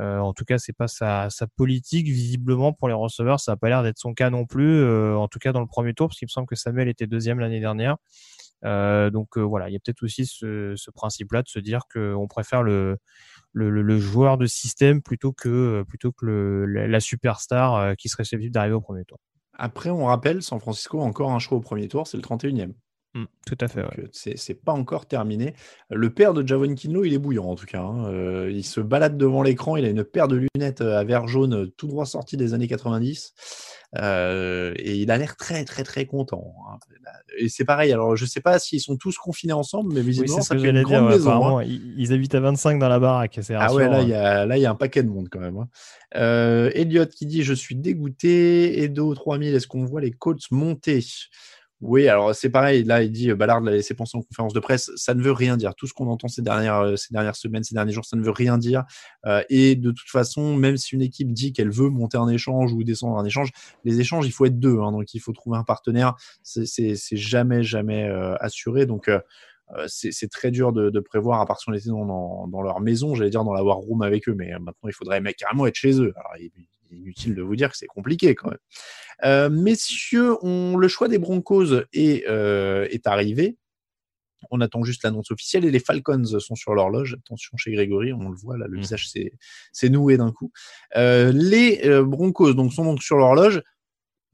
S4: Euh, en tout cas, c'est pas sa, sa, politique. Visiblement, pour les receveurs, ça n'a pas l'air d'être son cas non plus. Euh, en tout cas, dans le premier tour, parce qu'il me semble que Samuel était deuxième l'année dernière. Euh, donc voilà, il y a peut-être aussi ce, ce principe-là de se dire qu'on préfère le, joueur de système plutôt que, plutôt que la superstar qui serait susceptible d'arriver au premier tour.
S2: Après, on rappelle, San Francisco a encore un choix au premier tour, c'est le 31e.
S4: Mmh, tout à fait.
S2: Ouais. C'est pas encore terminé. Le père de Javon Kinlo, il est bouillant en tout cas. Hein. il se balade devant l'écran, il a une paire de lunettes à verre jaune tout droit sorti des années 90. et il a l'air très très très content. Hein. Et c'est pareil. Alors je sais pas s'ils sont tous confinés ensemble, mais visiblement ça fait une grande maison.
S4: Hein. Ils, habitent à 25 dans la baraque.
S2: Ah ouais, là il y a là il y a un paquet de monde quand même. Hein. Elliot qui dit je suis dégoûté. Edo 3000, est-ce qu'on voit les Colts monter? Oui, alors c'est pareil. Là, il dit Ballard l'a laissé penser en conférence de presse. Ça ne veut rien dire. Tout ce qu'on entend ces dernières, euh, ces dernières semaines, ces derniers jours, ça ne veut rien dire. Euh, et de toute façon, même si une équipe dit qu'elle veut monter un échange ou descendre un échange, les échanges, il faut être deux. Hein, donc, il faut trouver un partenaire. C'est jamais, jamais euh, assuré. Donc, c'est très dur de, prévoir à part si on était dans, dans, leur maison, j'allais dire dans la war room avec eux, mais maintenant il faudrait carrément être chez eux. Inutile de vous dire que c'est compliqué quand même. Euh, messieurs, on, le choix des Broncos est, euh, est arrivé. On attend juste l'annonce officielle et les Falcons sont sur l'horloge. Attention chez Grégory, on le voit là, le mmh. visage s'est noué d'un coup. Euh, les Broncos donc, sont donc sur l'horloge.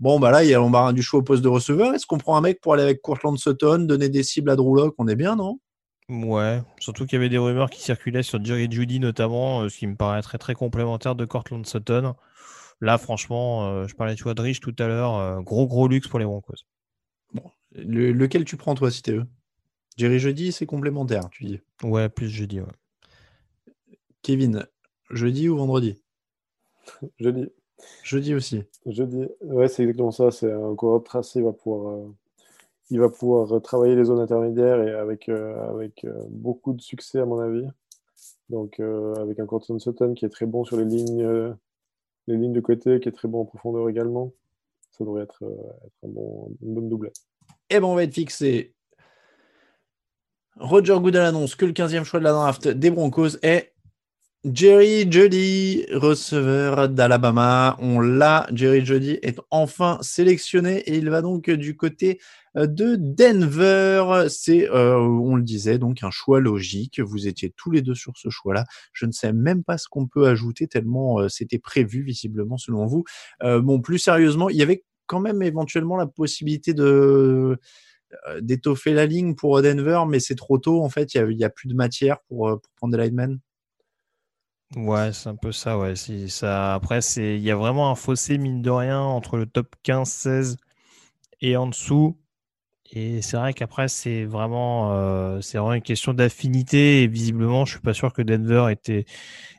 S2: Bon, bah là, il y a l'embarras du choix au poste de receveur. Est-ce qu'on prend un mec pour aller avec Courtland Sutton, donner des cibles à Drew Locke? On est bien, non?
S4: Ouais, surtout qu'il y avait des rumeurs qui circulaient sur Jerry Judy notamment, ce qui me paraît très très complémentaire de Courtland Sutton. Là, franchement, euh, je parlais de Rich tout à l'heure, euh, gros gros luxe pour les Broncos.
S2: Bon, lequel tu prends toi si t'es eux? Jerry jeudi, c'est complémentaire, tu dis.
S4: Ouais, plus jeudi, ouais.
S2: Kevin, jeudi ou vendredi?
S3: Jeudi.
S2: Jeudi aussi.
S3: Jeudi. Ouais, c'est exactement ça. C'est un coureur tracé, il va pouvoir, euh, il va pouvoir travailler les zones intermédiaires et avec, avec beaucoup de succès à mon avis. Donc avec un Corton Sutton qui est très bon sur les lignes les lignes de côté, qui est très bon en profondeur également. Ça devrait être, euh, une bonne doublette.
S2: Et eh ben on va être fixé. Roger Goodell annonce que le 15e choix de la draft des Broncos est Jerry Jody, receveur d'Alabama. On l'a. Jerry Jody est enfin sélectionné et il va donc du côté euh, de Denver. C'est, euh, on le disait, donc un choix logique. Vous étiez tous les deux sur ce choix-là. Je ne sais même pas ce qu'on peut ajouter tellement euh, c'était prévu visiblement selon vous. bon, plus sérieusement, il y avait quand même éventuellement la possibilité de d'étoffer la ligne pour Denver, mais c'est trop tôt en fait. Il n'y a, plus de matière pour, pour prendre des linemen.
S4: Ouais, c'est un peu ça, ouais. ça... Après, c'est... il y a vraiment un fossé, mine de rien, entre le top 15-16 et en dessous. Et c'est vrai qu'après, c'est vraiment, euh, c'est vraiment une question d'affinité. Et visiblement, je suis pas sûr que Denver était,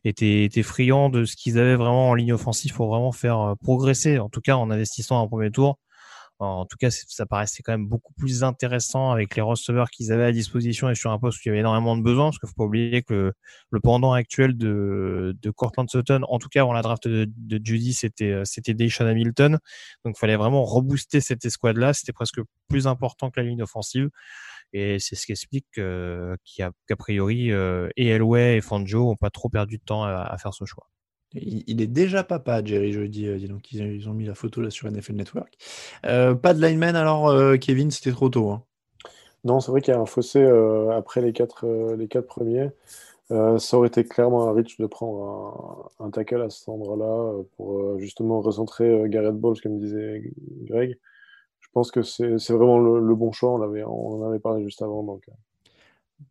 S4: était, était friand de ce qu'ils avaient vraiment en ligne offensive pour vraiment faire euh, progresser, en tout cas en investissant un premier tour. En tout cas, ça paraissait quand même beaucoup plus intéressant avec les receveurs qu'ils avaient à disposition et sur un poste où il y avait énormément de besoins, parce qu'il faut pas oublier que le, pendant actuel de, de Cortland Sutton, en tout cas avant la draft de, Judy, c'était euh, c'était Deshaun Hamilton. Donc, il fallait vraiment rebooster cette escouade-là. C'était presque plus important que la ligne offensive. Et c'est ce qui explique qu'a priori, euh, et Elway et Fangio ont pas trop perdu de temps à faire ce choix.
S2: Il, est déjà papa, Jerry, jeudi. Euh, dis donc, ils, ont mis la photo là sur NFL Network. Euh, pas de lineman, alors, euh, Kevin, c'était trop tôt. Hein.
S3: Non, c'est vrai qu'il y a un fossé après les quatre, les quatre premiers. ça aurait été clairement un reach de prendre un, tackle à cet endroit-là pour justement recentrer Garrett Bowles, comme disait Greg. Je pense que c'est vraiment le, bon choix. On, avait, on en avait parlé juste avant. Donc,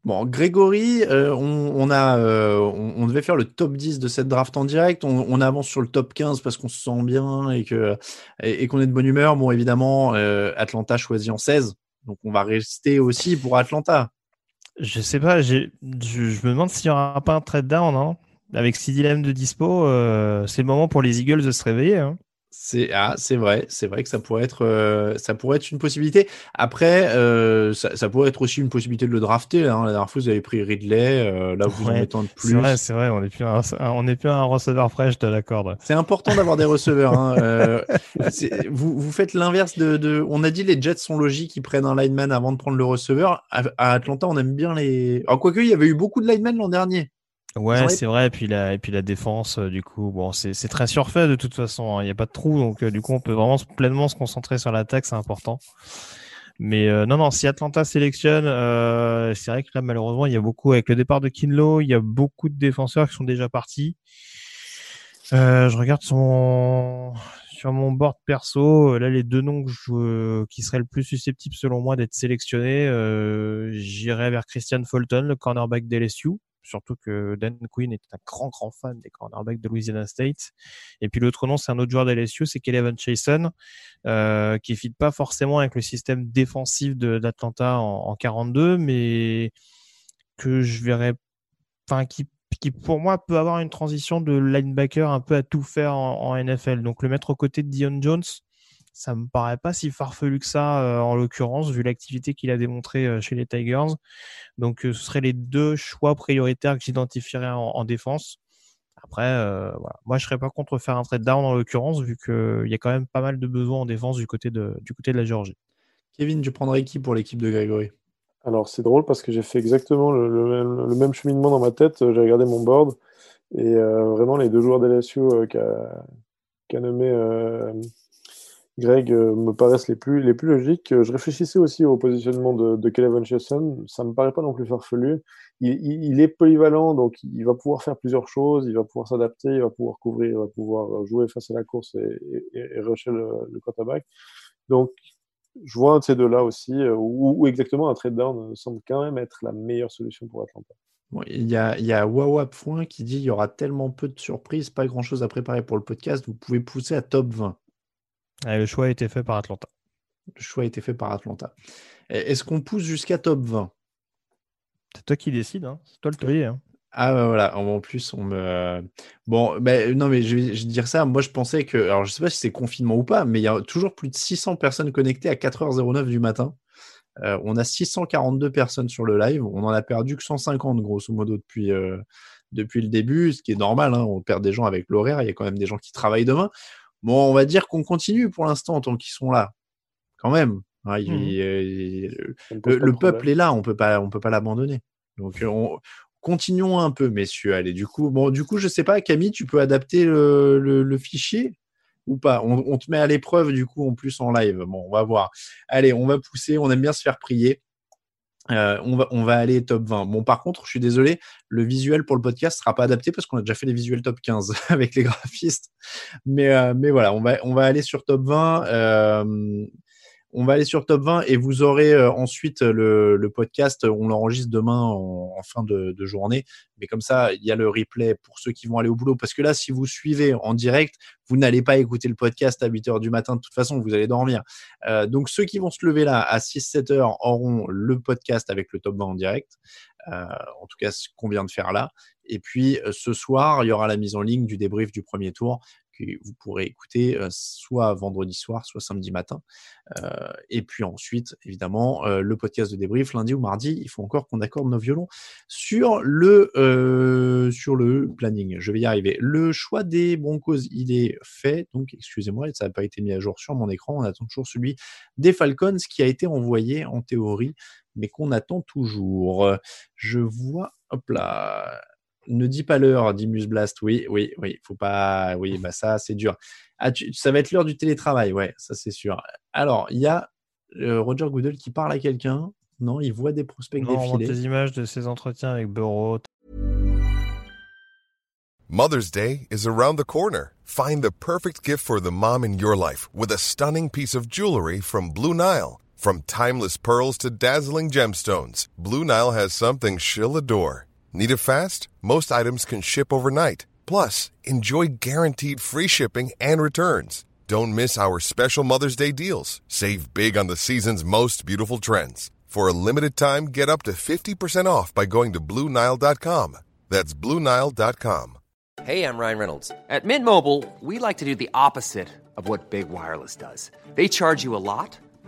S2: Bon, Grégory, euh, on, a, euh, on, devait faire le top 10 de cette draft en direct. On, avance sur le top 15 parce qu'on se sent bien et qu'on et, est de bonne humeur. Bon, évidemment, euh, Atlanta choisit en 16. Donc, on va rester aussi pour Atlanta.
S4: Je sais pas, je, me demande s'il n'y aura pas un trade down. Hein. Avec 6 dilemmes de dispo, c'est le moment pour les Eagles de se réveiller. Hein.
S2: C'est ah, c'est vrai, c'est vrai que ça pourrait être euh, ça pourrait être une possibilité. Après, euh, ça, pourrait être aussi une possibilité de le drafter. Hein. La dernière fois, vous avez pris Ridley, euh, là vous en mettez de plus.
S4: C'est vrai, c'est vrai, on n'est plus un, on est plus un receveur fraîche, de la corde.
S2: C'est important d'avoir des receveurs. Hein. vous, vous faites l'inverse de, de, On a dit les Jets sont logiques, ils prennent un lineman avant de prendre le receveur. À, Atlanta, on aime bien les. Alors quoique, il y avait eu beaucoup de linemen l'an dernier.
S4: Ouais, c'est vrai. Et puis la, et puis la défense, euh, du coup, bon, c'est très surfait de toute façon. Hein. Il n'y a pas de trou, donc euh, du coup, on peut vraiment pleinement se concentrer sur l'attaque, c'est important. Mais euh, non, non, si Atlanta sélectionne, c'est vrai que là, malheureusement, il y a beaucoup avec le départ de Kinlo, il y a beaucoup de défenseurs qui sont déjà partis. je regarde son sur mon board perso, là les deux noms qui seraient le plus susceptibles selon moi d'être sélectionnés, j'irais vers Christian Fulton, le cornerback d'LSU surtout que Dan Quinn est un grand, grand fan des cornerbacks de Louisiana State. Et puis l'autre nom, c'est un autre joueur d'LSU, c'est Kevin Chason, euh, qui ne fit pas forcément avec le système défensif d'Atlanta en, en 42, mais que je verrais, enfin, qui qui pour moi peut avoir une transition de linebacker un peu à tout faire en, NFL. Donc le mettre aux côtés de Dion Jones, ça me paraît pas si farfelu que ça euh, en l'occurrence, vu l'activité qu'il a démontré euh, chez les Tigers. Donc euh, ce seraient les deux choix prioritaires que j'identifierais en, défense. Après, voilà. moi je serais pas contre faire un trade down en l'occurrence, vu qu'il y a quand même pas mal de besoins en défense du côté de, du côté de la Géorgie.
S2: Kevin, tu prendrais qui pour l'équipe de Grégory?
S3: Alors, c'est drôle parce que j'ai fait exactement le, même cheminement dans ma tête. J'ai regardé mon board et euh, vraiment, les deux joueurs d'LSU euh, qu'a nommé euh, Greg me paraissent les plus, les plus logiques. Je réfléchissais aussi au positionnement de, de Hutchinson. Ça me paraît pas non plus farfelu. Il, est polyvalent, donc il va pouvoir faire plusieurs choses. Il va pouvoir s'adapter, il va pouvoir couvrir, il va pouvoir jouer face à la course et, et, rusher le, quarterback. Donc, je vois un de ces deux-là aussi, euh, ou, exactement un trade down semble quand même être la meilleure solution pour Atlanta.
S2: il y a, Foin qui dit il y aura tellement peu de surprises, pas grand chose à préparer pour le podcast, vous pouvez pousser à top 20.
S4: Le choix a été fait par Atlanta.
S2: Le choix a été fait par Atlanta. Est-ce qu'on pousse jusqu'à top 20
S4: C'est toi qui décides, hein. c'est toi le taulier. Hein.
S2: Ah voilà, en plus on me bon ben non mais je vais, dire ça, moi je pensais que alors je sais pas si c'est confinement ou pas, mais il y a toujours plus de 600 personnes connectées à 4h09 du matin. Euh, on a 642 personnes sur le live, on en a perdu que 150 grosso modo depuis euh, depuis le début, ce qui est normal, hein, on perd des gens avec l'horaire, il y a quand même des gens qui travaillent demain. Bon, on va dire qu'on continue pour l'instant tant qu'ils sont là, quand même. Hein, mmh euh, le, peuple est là, on peut pas on peut pas l'abandonner. Donc on, Continuons un peu, messieurs. Allez, du coup, bon, du coup, je sais pas, Camille, tu peux adapter le, fichier ou pas? On, te met à l'épreuve, du coup, en plus en live. Bon, on va voir. Allez, on va pousser. On aime bien se faire prier. Euh, on, va, on va aller top 20. Bon, par contre, je suis désolé, le visuel pour le podcast sera pas adapté parce qu'on a déjà fait les visuels top 15 avec les graphistes. Mais, euh, mais voilà, on va, on va aller sur top 20. Euh, on va aller sur top 20 et vous aurez euh, ensuite le, podcast. On l'enregistre demain en, fin de, journée. Mais comme ça, il y a le replay pour ceux qui vont aller au boulot. Parce que là, si vous suivez en direct, vous n'allez pas écouter le podcast à 8 heures du matin. De toute façon, vous allez dormir. Euh, donc, ceux qui vont se lever là à 6-7 heures auront le podcast avec le top 20 en direct. Euh, en tout cas, ce qu'on vient de faire là. Et puis, ce soir, il y aura la mise en ligne du débrief du premier tour vous pourrez écouter soit vendredi soir, soit samedi matin. et puis ensuite, évidemment, le podcast de débrief lundi ou mardi. Il faut encore qu'on accorde nos violons sur le, sur le planning. Je vais y arriver. Le choix des Broncos, il est fait. Donc, excusez-moi, ça n'a pas été mis à jour sur mon écran. On attend toujours celui des Falcons qui a été envoyé en théorie, mais qu'on attend toujours. Je vois, hop là, ne dis pas l'heure, dit Musblast. Oui, oui, oui. Faut pas. Oui, bah ça, c'est dur. Ah, ça va être l'heure du télétravail, ouais, ça c'est sûr. Alors, il y a euh, Roger Goodell qui parle à quelqu'un. Non, il voit des prospects non, défiler.
S4: des images de ses entretiens avec Burrow.
S5: Mother's Day is around the corner. Find the perfect gift for the mom in your life with a stunning piece of jewelry from Blue Nile. From timeless pearls to dazzling gemstones, Blue Nile has something she'll adore. Need it fast? Most items can ship overnight. Plus, enjoy guaranteed free shipping and returns. Don't miss our special Mother's Day deals. Save big on the season's most beautiful trends. For a limited time, get up to 50% off by going to Bluenile.com. That's Bluenile.com.
S6: Hey, I'm Ryan Reynolds. At Mint Mobile, we like to do the opposite of what Big Wireless does. They charge you a lot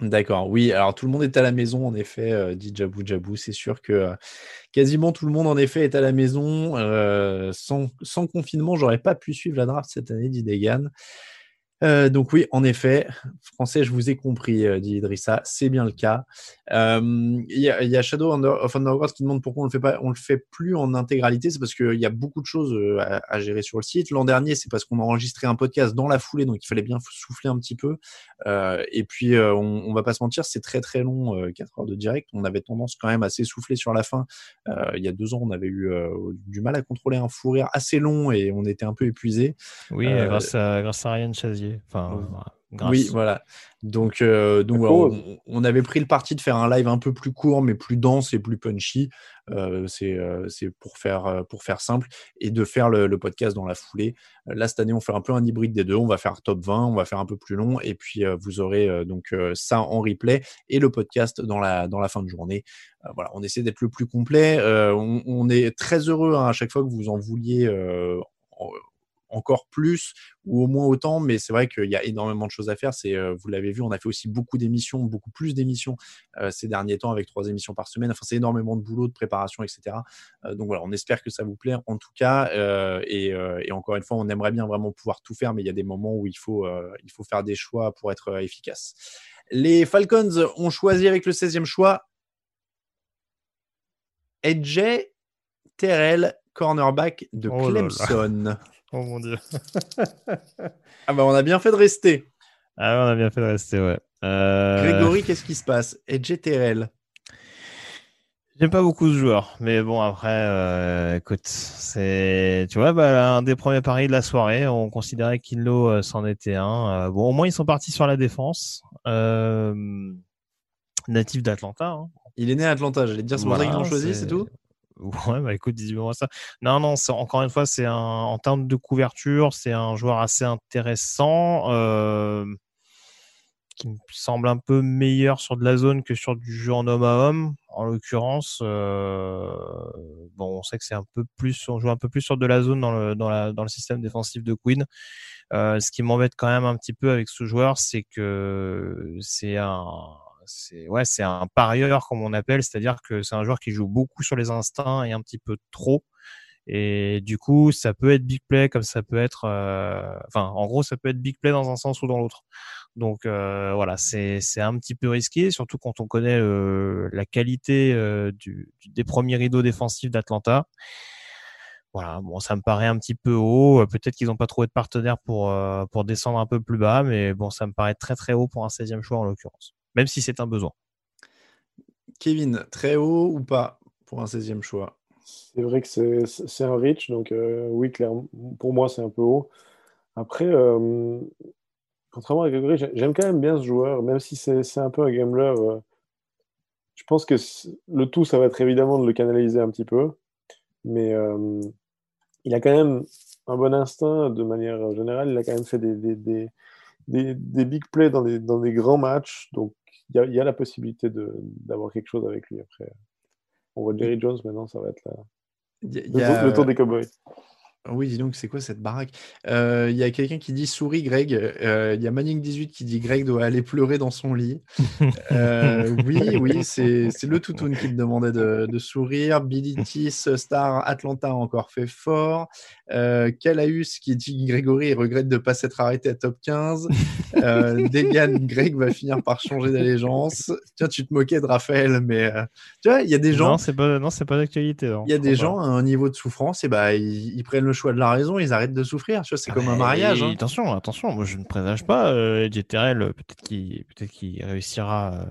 S2: D'accord, oui. Alors tout le monde est à la maison, en effet, euh, dit Jabou Jabou. C'est sûr que euh, quasiment tout le monde, en effet, est à la maison. Euh, sans, sans, confinement, j'aurais pas pu suivre la draft cette année, dit Degan. Euh, donc oui, en effet, français, je vous ai compris, euh, dit Idrissa, c'est bien le cas. Euh, Il y, a- il y a Shadow of Underground qui demande pourquoi on le fait pas, on le fait plus en intégralité. C'est parce qu'il y a beaucoup de choses à, à gérer sur le site. L'an dernier, c'est parce qu'on a enregistré un podcast dans la foulée, donc il fallait bien souffler un petit peu. Et puis, on, on va pas se mentir, c'est très très long, euh, 4 heures de direct. On avait tendance quand même à s'essouffler sur la fin. Il y a deux ans, on avait eu du mal à contrôler un fou rire assez long et on était un peu épuisé.
S4: Oui, grâce, à, grâce à Ryan Chazier. Enfin,
S2: Oui.
S4: voilà, grâce.
S2: Oui, voilà. Donc, euh, donc on, on avait pris le parti de faire un live un peu plus court, mais plus dense et plus punchy. Euh, c'est euh, c'est pour faire pour faire simple et de faire le, le podcast dans la foulée. Là cette année, on fait un peu un hybride des deux. On va faire top 20, on va faire un peu plus long et puis euh, vous aurez euh, donc euh, ça en replay et le podcast dans la dans la fin de journée. Voilà, on essaie d'être le plus complet. Euh, on, on est très heureux hein, à chaque fois que vous en vouliez. euh, en- encore plus ou au moins autant, mais c'est vrai qu'il y a énormément de choses à faire. C'est, euh, vous l'avez vu, on a fait aussi beaucoup d'émissions, beaucoup plus d'émissions euh, ces derniers temps avec trois émissions par semaine. Enfin, c'est énormément de boulot, de préparation, etc. Euh, donc voilà, on espère que ça vous plaît en tout cas. et, et encore une fois, on aimerait bien vraiment pouvoir tout faire, mais il y a des moments où il faut, il faut faire des choix pour être efficace. Les Falcons ont choisi avec le 16e choix Edge Terrell, cornerback de
S4: Oh là là. Oh mon dieu.
S2: Ah bah on a bien fait de rester.
S4: Ah, ouais, on a bien fait de rester, ouais. Euh,
S2: Grégory, qu'est-ce qui se passe? Edge Terrell.
S4: J'aime pas beaucoup ce joueur, mais bon après, euh, écoute, c'est, tu vois, bah, un des premiers paris de la soirée, on considérait qu'Inlo euh, c'en était un. Euh, bon, au moins ils sont partis sur la défense. Natif d'Atlanta. Hein.
S2: Il est né à Atlanta, j'allais te dire, c'est pour ça qu'ils l'ont choisi, c'est tout?
S4: Ouais, bah écoute, dis-moi ça. Non, non, encore une fois, c'est en termes de couverture, c'est un joueur assez intéressant, euh, qui me semble un peu meilleur sur de la zone que sur du jeu en homme à homme. En l'occurrence, euh, bon, on sait que c'est un peu plus, on joue un peu plus sur de la zone dans le système défensif de Queen. Euh, ce qui m'embête quand même un petit peu avec ce joueur, c'est que c'est un, c'est ouais, c'est un parieur comme on appelle, c'est-à-dire que c'est un joueur qui joue beaucoup sur les instincts et un petit peu trop. Et du coup, ça peut être big play comme ça peut être, euh, enfin, en gros, ça peut être big play dans un sens ou dans l'autre. Donc euh, voilà, c'est c'est un petit peu risqué, surtout quand on connaît euh, la qualité des premiers rideaux défensifs d'Atlanta. Voilà, bon, ça me paraît un petit peu haut. Peut-être qu'ils n'ont pas trouvé de partenaire pour pour descendre un peu plus bas, mais bon, ça me paraît très très haut pour un 16e choix en l'occurrence, même si c'est un besoin.
S2: Kevin, très haut ou pas pour un 16e choix?
S3: C'est vrai que c'est un reach, donc euh, oui, clairement, pour moi, c'est un peu haut. Après, euh, contrairement à Grégory, j'ai- j'aime quand même bien ce joueur, même si c'est un peu un gambler. euh, je pense que le tout, ça va être évidemment de le canaliser un petit peu, mais euh, il a quand même un bon instinct de manière générale. Il a quand même fait des, des, des, des, des big plays dans des, dans des grands matchs, donc il y a, il y a la possibilité de- d'avoir quelque chose avec lui après. On voit Jerry Jones maintenant, ça va être la- le,
S2: y
S3: tour,
S2: a-
S3: le tour des Cowboys.
S2: Oui, dis donc, c'est quoi cette baraque? Euh, Il y a quelqu'un qui dit souris, Greg. Euh, Il y a Manning18 qui dit Greg doit aller pleurer dans son lit. Euh, oui, oui, c'est c'est le toutoun qui me demandait de, de sourire. Billy Tis, Star Atlanta encore fait fort. Euh, qui dit Grégory regrette de ne pas s'être arrêté à top 15. Euh, Degan, Greg va finir par changer d'allégeance. Tiens, tu te moquais de Raphaël, mais euh, tu vois, il y a des gens.
S4: Non, c'est pas non, c'est pas d'actualité. non,
S2: Il y a
S4: je
S2: des gens à un niveau de souffrance et bah ils, ils prennent le choix de la raison, ils arrêtent de souffrir. Tu vois, c'est
S4: Ah
S2: comme un
S4: bah,
S2: mariage. hein.
S4: Attention, attention, moi je ne présage pas euh, euh, peut-être qu'il peut-être qu'il réussira. euh.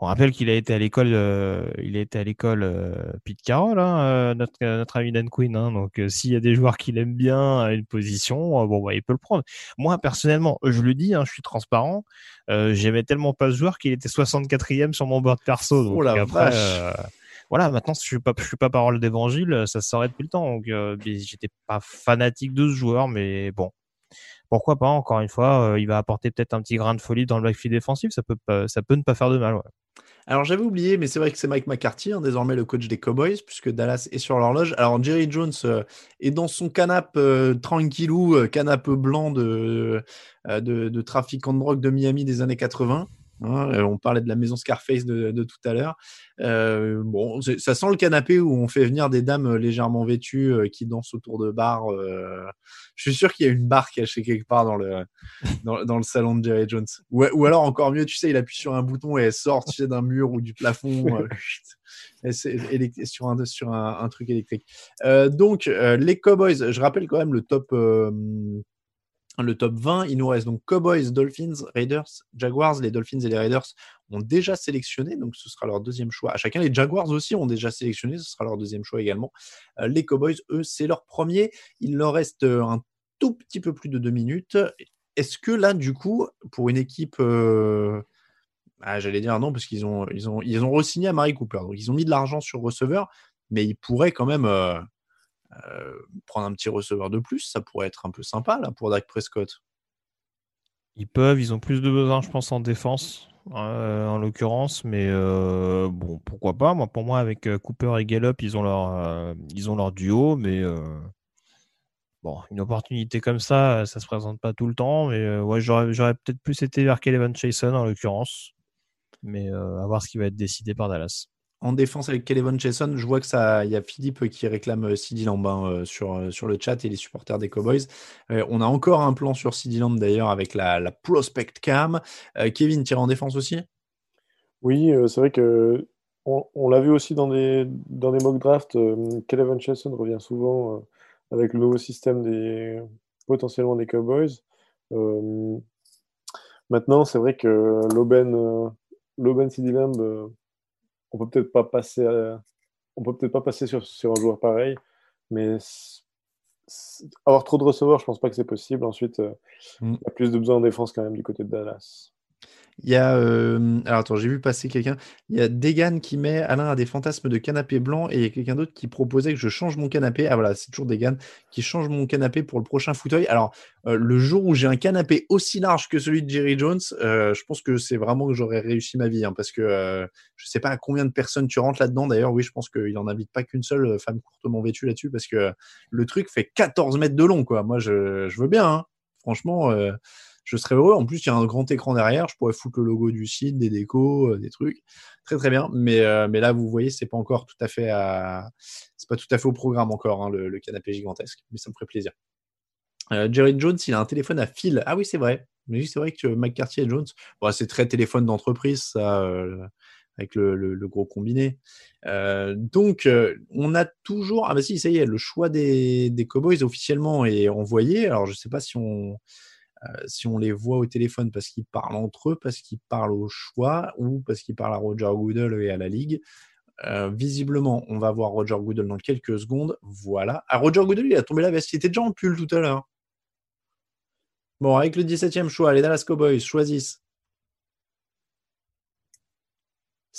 S4: On rappelle qu'il a été à l'école, euh, il a été à l'école euh, Pete Carroll, hein, notre notre ami Dan Quinn. hein. donc s'il y a des joueurs qu'il aime bien à une position, bon bah il peut le prendre. Moi personnellement, je le dis, je suis transparent. J'aimais tellement pas ce joueur qu'il était 64e sur mon board perso. Donc
S2: Oh la
S4: après,
S2: vache.
S4: Euh, voilà, maintenant je suis suis pas parole d'évangile, ça se saurait depuis le temps. Donc euh, j'étais pas fanatique de ce joueur, mais bon, pourquoi pas Encore une fois, euh, il va apporter peut-être un petit grain de folie dans le backfield défensif, ça peut, ça peut ne pas faire de mal.
S2: Alors j'avais oublié, mais c'est vrai que c'est Mike McCarthy, hein, désormais le coach des Cowboys, puisque Dallas est sur l'horloge. Alors Jerry Jones euh, est dans son canapé euh, tranquillou, euh, canapé blanc de, euh, de, de trafiquant de drogue de Miami des années 80. Hein, euh, on parlait de la maison Scarface de, tout à l'heure. Euh, bon, ça sent le canapé où on fait venir des dames légèrement vêtues euh, qui dansent autour de bars. je suis sûr qu'il y a une barre cachée quelque part dans le, dans, le salon de Jerry Jones. Ou, alors, encore mieux, tu sais, il appuie sur un bouton et elle sort tu sais, d'un mur ou du plafond. et sur, un, sur un, truc électrique. donc, les Cowboys, je rappelle quand même le top le top 20. Il nous reste donc Cowboys, Dolphins, Raiders, Jaguars. Les Dolphins et les Raiders ont déjà sélectionné, donc ce sera leur deuxième choix. À chacun, les Jaguars aussi ont déjà sélectionné, ce sera leur deuxième choix également. Euh, les Cowboys, eux, c'est leur premier. Il leur reste euh, un tout petit peu plus de deux minutes. Est-ce que là, du coup, pour une équipe. Euh, ah, j'allais dire non, parce qu'ils ont, ils re-signé à Marie Cooper. Donc, ils ont mis de l'argent sur receveur, mais ils pourraient quand même prendre un petit receveur de plus, ça pourrait être un peu sympa là pour Dak Prescott.
S4: Ils peuvent, ils ont plus de besoin, je pense, en défense, euh, en l'occurrence, mais euh, bon, pourquoi pas. Moi, pour moi, avec Cooper et Gallup, ils ont leur, ils ont leur duo, mais bon, une opportunité comme ça, ça se présente pas tout le temps. Mais ouais, j'aurais peut-être plus été vers Kevin Chason en l'occurrence, mais à voir ce qui va être décidé par Dallas
S2: en défense avec Kelevon Jason, je vois que ça, il y a Philippe qui réclame euh, Sidi Lamb hein, euh, sur, euh, sur le chat et les supporters des Cowboys. on a encore un plan sur Sidi Lamb d'ailleurs avec la, prospect cam. Kevin tire en défense aussi?
S3: Oui, c'est vrai que on, l'a vu aussi dans des dans des mock drafts. Kelevon Jason revient souvent avec le nouveau système des potentiellement des Cowboys. maintenant, c'est vrai que l'Oben Sidi Lamb on peut peut-être pas passer, on peut peut-être pas passer sur, sur, un joueur pareil, mais avoir trop de receveurs, je pense pas que c'est possible. Ensuite, euh, mm. il y a plus de besoin en défense quand même du côté de Dallas.
S2: Il y a. Euh, alors attends, j'ai vu passer quelqu'un. Il y a Degan qui met Alain a des fantasmes de canapé blanc et il y a quelqu'un d'autre qui proposait que je change mon canapé. Ah voilà, c'est toujours Degan qui change mon canapé pour le prochain fauteuil. Alors, euh, le jour où j'ai un canapé aussi large que celui de Jerry Jones, euh, je pense que c'est vraiment que j'aurais réussi ma vie. Hein, parce que je sais pas à combien de personnes tu rentres là-dedans. D'ailleurs, oui, je pense qu'il n'en invite pas qu'une seule femme courtement vêtue là-dessus parce que le truc fait 14 mètres de long. Quoi. Moi, je, je veux bien. Hein. Franchement je serais heureux. En plus, il y a un grand écran derrière, je pourrais foutre le logo du site, des décos, euh, des trucs. Très très bien. Mais, euh, mais là, vous voyez, c'est pas encore tout à fait c'est pas tout à fait au programme encore, hein, le, canapé gigantesque. Mais ça me ferait plaisir. Euh, Jerry Jones, il a un téléphone à fil. Ah oui, c'est vrai. Mais c'est vrai que McCarthy et Jones, c'est très téléphone d'entreprise, ça, avec le, gros combiné. donc, on a toujours. Ah bah si, ça y est, le choix des, des Cowboys officiellement est envoyé. Alors, je sais pas si on euh, si on les voit au téléphone parce qu'ils parlent entre eux, parce qu'ils parlent au choix ou parce qu'ils parlent à Roger Goodell et à la ligue. Euh, visiblement, on va voir Roger Goodell dans quelques secondes. Voilà. Ah, Roger Goodell, il a tombé la veste. Il était déjà en pull tout à l'heure. Bon, avec le 17e choix, les Dallas Cowboys choisissent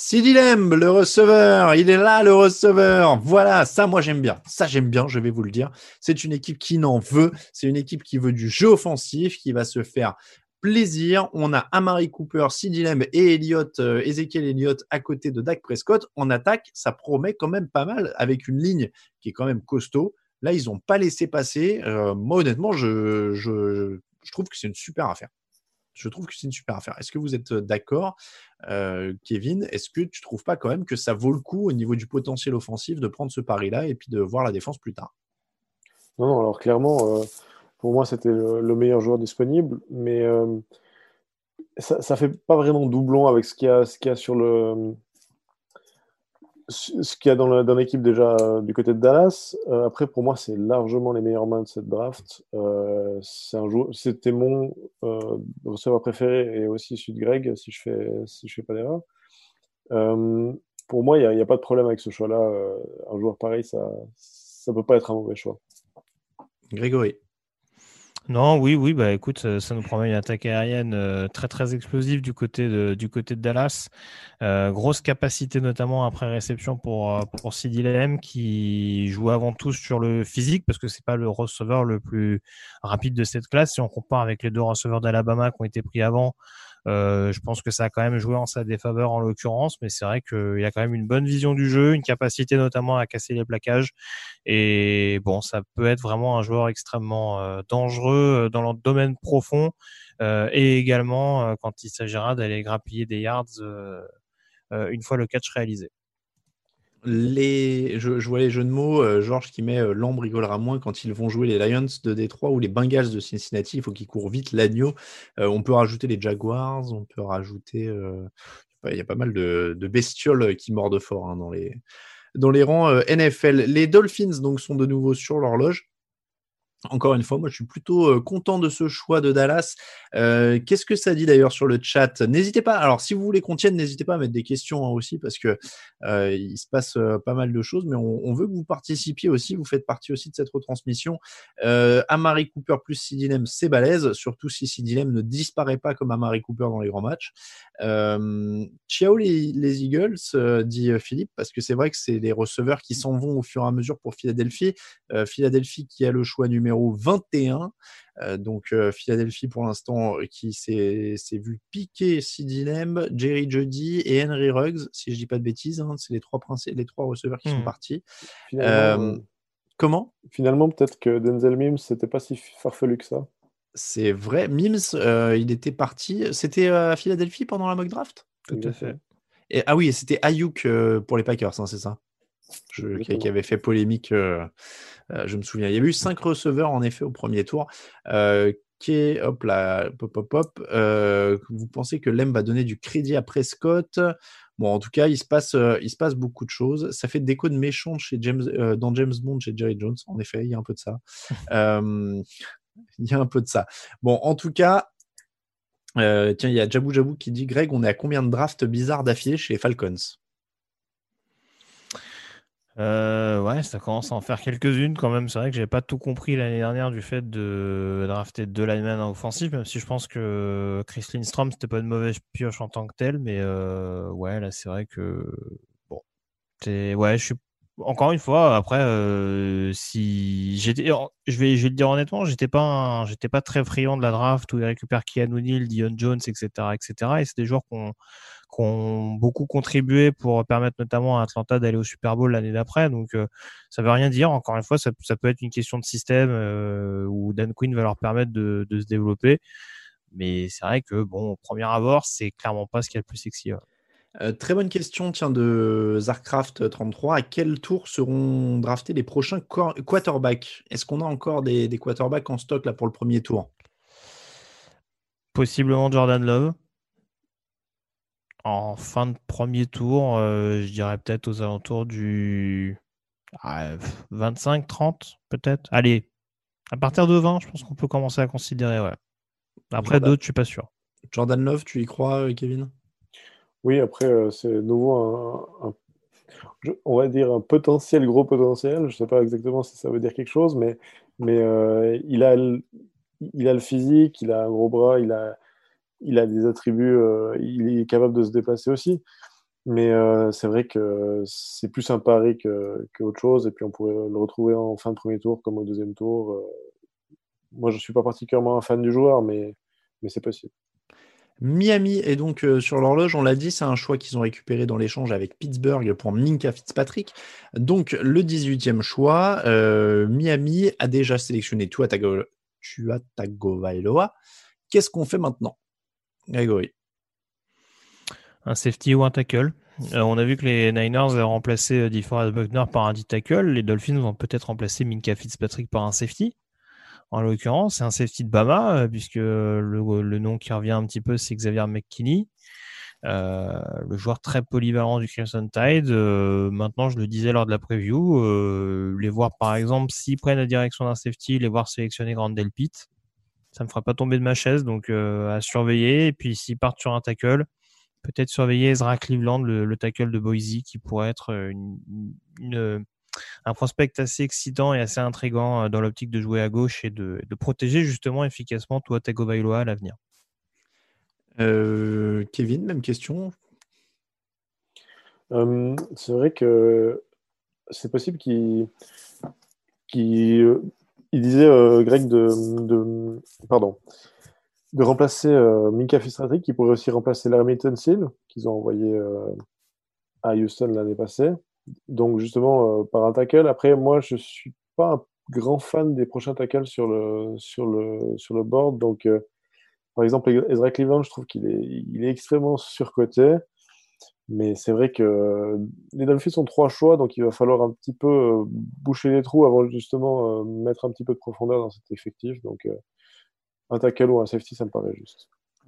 S2: Sidi Lamb, le receveur, il est là, le receveur. Voilà, ça, moi, j'aime bien. Ça, j'aime bien, je vais vous le dire. C'est une équipe qui n'en veut. C'est une équipe qui veut du jeu offensif, qui va se faire plaisir. On a Amari Cooper, Sidi Lamb et Elliott, euh, Ezekiel Elliott à côté de Dak Prescott. En attaque, ça promet quand même pas mal avec une ligne qui est quand même costaud. Là, ils n'ont pas laissé passer. Euh, moi, honnêtement, je trouve que c'est une super affaire je trouve que c'est une super affaire. Est-ce que vous êtes d'accord, Kevin? Est-ce que tu trouves pas quand même que ça vaut le coup au niveau du potentiel offensif de prendre ce pari-là et puis de voir la défense plus tard?
S3: Non, non, alors clairement, pour moi, c'était le, meilleur joueur disponible, mais ça ne fait pas vraiment doublon avec ce qu'il y, a sur le, ce qu'il y a dans l'équipe déjà euh, du côté de Dallas. Euh, après, pour moi, c'est largement les meilleurs mains de cette draft. Euh, C'était mon receveur préféré et aussi celui de Greg, si je fais, si je fais pas d'erreur. pour moi, il n'y a, a, pas de problème avec ce choix-là. un joueur pareil, ça ne peut pas être un mauvais choix.
S2: Grégory.
S4: Non, oui, oui, bah écoute, ça, nous promet une attaque aérienne euh, très très explosive du côté de, du côté de Dallas. Euh, grosse capacité notamment après réception pour, euh, pour Sidi qui joue avant tout sur le physique parce que c'est pas le receveur le plus rapide de cette classe. Si on compare avec les deux receveurs d'Alabama qui ont été pris avant, Euh, je pense que ça a quand même joué en sa défaveur en l'occurrence, mais c'est vrai qu'il a quand même une bonne vision du jeu, une capacité notamment à casser les plaquages. Et bon, ça peut être vraiment un joueur extrêmement euh, dangereux dans le domaine profond et également quand il s'agira d'aller grappiller des yards une fois le catch réalisé
S2: je, vois les jeux de mots, euh, Georges qui met euh, l'ombre rigolera moins quand ils vont jouer les Lions de Détroit ou les Bengals de Cincinnati. Il faut qu'ils courent vite l'agneau. Euh, on peut rajouter les Jaguars, on peut rajouter. il y a pas mal de, bestioles qui mordent fort hein, dans, les, dans les rangs NFL. Les Dolphins donc sont de nouveau sur l'horloge. Encore une fois, moi je suis plutôt content de ce choix de Dallas. Qu'est-ce que ça dit d'ailleurs sur le chat? N'hésitez pas, alors si vous voulez qu'on tienne, n'hésitez pas à mettre des questions hein, aussi parce que il se passe pas mal de choses, mais on, veut que vous participiez aussi, vous faites partie aussi de cette retransmission. Amari Cooper plus Sidilem, c'est balèze, surtout si Sidilem ne disparaît pas comme Amari Cooper dans les grands matchs. ciao les Eagles, dit Philippe, parce que c'est vrai que c'est les receveurs qui s'en vont au fur et à mesure pour Philadelphie. Philadelphie qui a le choix numéro numéro 21. Euh, donc euh, Philadelphie pour l'instant euh, qui s'est vu piquer Sidney Lamb, Jerry Jody et Henry Ruggs, si je dis pas de bêtises, hein, c'est les trois les trois receveurs qui sont hmm. partis. comment?
S3: Finalement, peut-être que Denzel Mims c'était pas si farfelu que ça.
S2: C'est vrai, Mims, il était parti. C'était à Philadelphie pendant la mock draft?
S4: Tout à fait.
S2: Et, ah oui, c'était Ayuk pour les Packers, hein, c'est ça? Qui, avait fait polémique, euh, euh, je me souviens. Il y a eu cinq receveurs en effet au premier tour. Euh, qui est, hop là, pop, pop, pop. vous pensez que Lem va donner du crédit à Prescott? Bon, en tout cas, il se passe, il se passe beaucoup de choses. Ça fait déco de méchant chez James, dans James Bond, chez Jerry Jones. En effet, il y a un peu de ça. il y a un peu de ça. Bon, en tout cas, tiens, il y a Jabou Jabou qui dit Greg, on est à combien de drafts bizarres d'affilée chez Falcons?
S4: Euh, ouais, ça commence à en faire quelques-unes quand même. C'est vrai que j'ai pas tout compris l'année dernière du fait de drafter deux linemen en offensif, même si je pense que Chris Lindstrom c'était pas une mauvaise pioche en tant que tel, mais euh, ouais, là c'est vrai que bon, ouais, je suis encore une fois, après, euh, si j'étais, je vais, je vais te dire honnêtement, j'étais pas, j'étais pas très friand de la draft où il récupère Keanu Neal, Dion Jones, etc., etc. Et c'est des joueurs qui ont beaucoup contribué pour permettre notamment à Atlanta d'aller au Super Bowl l'année d'après. Donc euh, ça veut rien dire. Encore une fois, ça, ça peut être une question de système euh, où Dan Quinn va leur permettre de, de se développer. Mais c'est vrai que bon, au premier abord, c'est clairement pas ce qui est le plus sexy.
S2: Euh, très bonne question tiens, de Zarcraft33. À quel tour seront draftés les prochains quarterbacks? Est-ce qu'on a encore des, des, quarterbacks en stock là pour le premier tour?
S4: Possiblement Jordan Love en fin de premier tour, euh, je dirais peut-être aux alentours du 25-30 peut-être. Allez, à partir de 20, je pense qu'on peut commencer à considérer. Ouais. Après d'autres, je suis pas sûr.
S2: Jordan Love, tu y crois, euh, Kevin?
S3: Oui, après, euh, c'est nouveau un, on va dire un potentiel gros potentiel. Je ne sais pas exactement si ça veut dire quelque chose, mais, mais il, a il a le physique, il a un gros bras, il a il a des attributs, euh, il est capable de se déplacer aussi. Mais euh, c'est vrai que c'est plus un pari qu'autre chose. Et puis on pourrait le retrouver en fin de premier tour comme au deuxième tour. Euh. Moi, je ne suis pas particulièrement un fan du joueur, mais c'est possible.
S2: Miami est donc sur l'horloge, on l'a dit, c'est un choix qu'ils ont récupéré dans l'échange avec Pittsburgh pour Minka Fitzpatrick. Donc le 18e choix, Miami a déjà sélectionné Tua. Qu'est-ce qu'on fait maintenant Grégory?
S4: Un safety ou un tackle. Euh, on a vu que les Niners ont remplacé euh, DeForest Buckner par un D-tackle. Les Dolphins vont peut-être remplacer Minka Fitzpatrick par un safety. En l'occurrence, c'est un safety de Bama, euh, puisque le, nom qui revient un petit peu, c'est Xavier McKinney. le joueur très polyvalent du Crimson Tide. maintenant, je le disais lors de la preview, les voir par exemple, s'ils prennent la direction d'un safety, les voir sélectionner Grand Pitt ça me fera pas tomber de ma chaise, donc euh, à surveiller. Et puis s'ils partent sur un tackle, peut-être surveiller Ezra Cleveland, le, tackle de Boise, qui pourrait être euh, une, un prospect assez excitant et assez intrigant euh, dans l'optique de jouer à gauche et de, protéger justement efficacement Tua Tagovailoa à l'avenir.
S2: Kevin, même question?
S3: c'est vrai que c'est possible qu'il il disait, euh, Greg, de, Pardon. de remplacer euh, Minka Fitzpatrick, qui pourrait aussi remplacer Larry Seal, qu'ils ont envoyé euh, à Houston l'année passée. Donc, justement, euh, par un tackle. Après, moi, je suis pas un grand fan des prochains tackles sur le, sur le, sur le board. Donc, par exemple, Ezra Cleveland, je trouve qu'il est, il est extrêmement surcoté. Mais c'est vrai que les Dolphins ont trois choix, donc il va falloir un petit peu boucher les trous avant justement mettre un petit peu de profondeur dans cet effectif. Donc, un tackle ou un safety, ça me paraît juste.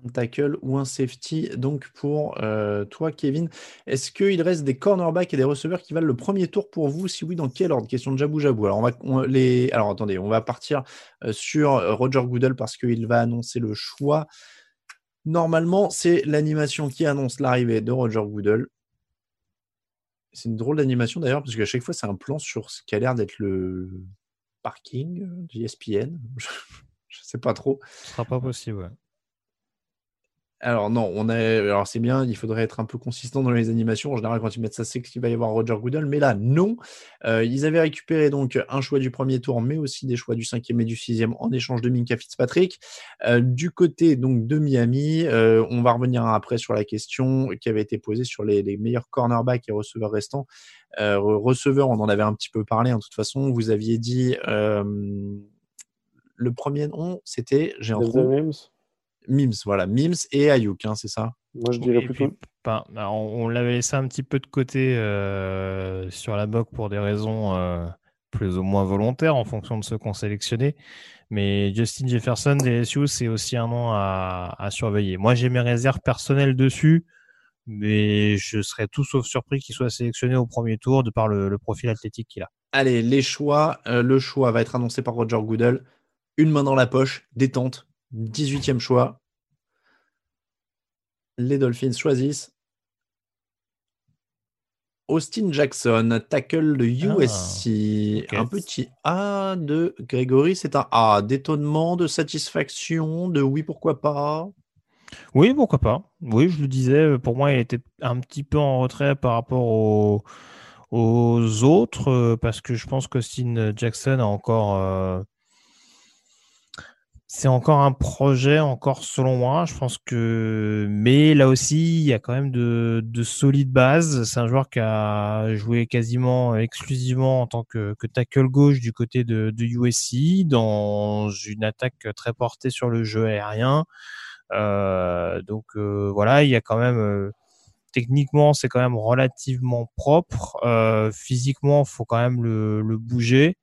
S2: Tackle ou un safety. Donc pour euh, toi, Kevin, est-ce qu'il reste des cornerbacks et des receveurs qui valent le premier tour pour vous? Si oui, dans quel ordre? Question de Jabou Jabou. Alors, on va, les... Alors attendez, on va partir euh, sur euh, Roger Goodell parce qu'il va annoncer le choix. Normalement, c'est l'animation qui annonce l'arrivée de Roger Goodell. C'est une drôle d'animation d'ailleurs, parce qu'à chaque fois, c'est un plan sur ce qui a l'air d'être le parking d'ESPN. Je sais pas trop.
S4: Ce sera pas possible,
S2: Alors non, on est, alors c'est bien, il faudrait être un peu consistant dans les animations. En général, quand ils mettent ça, c'est qu'il va y avoir Roger Goodell, mais là, non. Euh, ils avaient récupéré donc un choix du premier tour, mais aussi des choix du cinquième et du sixième en échange de Minka Fitzpatrick. Euh, du côté donc de Miami, euh, on va revenir après sur la question qui avait été posée sur les, meilleurs cornerbacks et receveurs restants. receveurs, on en avait un petit peu parlé. En hein, toute façon, vous aviez dit le premier nom, c'était, j'ai un.
S3: Mims,
S2: voilà, Mims et Ayuk, hein, c'est ça?
S3: Moi, je dirais plutôt.
S4: Bah, on, l'avait laissé un petit peu de côté euh, sur la boc pour des raisons euh, plus ou moins volontaires en fonction de ceux qu'on sélectionnait. Mais Justin Jefferson des SU, c'est aussi un nom à, surveiller. Moi, j'ai mes réserves personnelles dessus, mais je serais tout sauf surpris qu'il soit sélectionné au premier tour de par le, profil athlétique qu'il a.
S2: Allez, les choix. Euh, le choix va être annoncé par Roger Goodell une main dans la poche, détente, 18e choix. Les Dolphins choisissent Austin Jackson, tackle de USC. Ah, un petit A de Grégory, c'est un A. D'étonnement, de satisfaction, de oui, pourquoi pas?
S4: Oui, pourquoi pas. Oui, je le disais, pour moi, il était un petit peu en retrait par rapport aux, autres, euh, parce que je pense qu'Austin Jackson a encore. Euh, c'est encore un projet, encore selon moi. Je pense que, mais là aussi, il y a quand même de, solides bases. C'est un joueur qui a joué quasiment exclusivement en tant que, tackle gauche du côté de, de USC dans une attaque très portée sur le jeu aérien. Euh, donc euh, voilà, il y a quand même euh, techniquement, c'est quand même relativement propre. physiquement, faut quand même le, le bouger.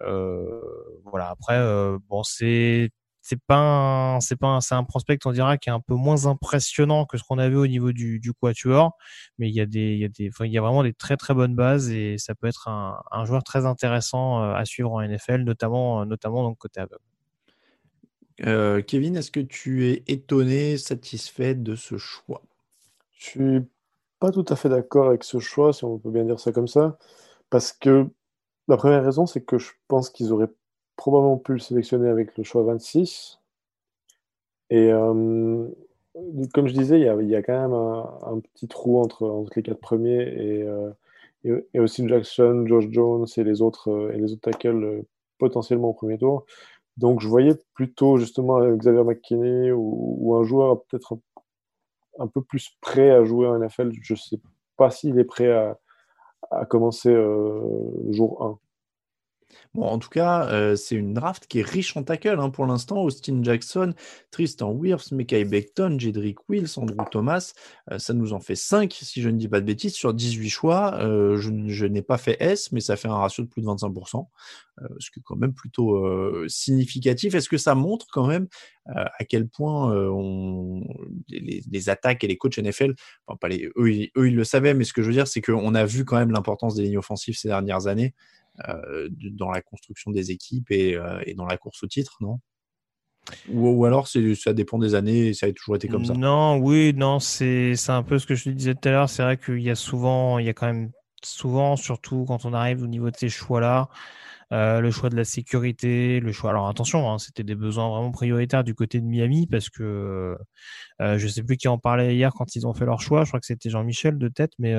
S4: Euh, voilà. Après, euh, bon, c'est c'est pas c'est pas c'est un prospect on dira qui est un peu moins impressionnant que ce qu'on avait au niveau du, du quatuor mais il y a des il y a des il y a vraiment des très très bonnes bases et ça peut être un, un joueur très intéressant euh, à suivre en NFL notamment notamment donc côté aveugle
S2: euh, Kevin est-ce que tu es étonné satisfait de ce choix?
S3: Je suis pas tout à fait d'accord avec ce choix si on peut bien dire ça comme ça parce que la première raison, c'est que je pense qu'ils auraient probablement pu le sélectionner avec le choix 26. Et euh, comme je disais, il y a, quand même un, petit trou entre, les quatre premiers et, euh, aussi Jackson, Josh Jones et les autres, euh, et les autres tackles potentiellement au premier tour. Donc je voyais plutôt justement Xavier McKinney ou, un joueur peut-être un, peu plus prêt à jouer en NFL. Je ne sais pas s'il est prêt à, commencer jour 1.
S2: Bon, en tout cas, euh, c'est une draft qui est riche en tackle hein, pour l'instant. Austin Jackson, Tristan Wirfs, Mekai Beckton, Jedrick Wills, Andrew Thomas. Euh, ça nous en fait 5, si je ne dis pas de bêtises, sur 18 choix. Euh, je, n'ai pas fait S, mais ça fait un ratio de plus de 25%, ce qui est quand même plutôt significatif. Est-ce que ça montre quand même à quel point les, attaques et les coachs NFL, enfin, pas les, eux, ils le savaient, mais ce que je veux dire, c'est qu'on a vu quand même l'importance des lignes offensives ces dernières années. Euh, dans la construction des équipes euh, et, dans la course au titre, non? Ou, alors ça dépend des années ça a toujours été comme ça
S4: Non, oui, non, c'est un peu ce que je te disais tout à l'heure. C'est vrai qu'il y a souvent, il y a quand même souvent, surtout quand on arrive au niveau de ces choix-là, euh, le choix de la sécurité, le choix. Alors attention, hein, c'était des besoins vraiment prioritaires du côté de Miami parce que je sais plus qui en parlait hier quand ils ont fait leur choix. Je crois que c'était Jean-Michel de tête, mais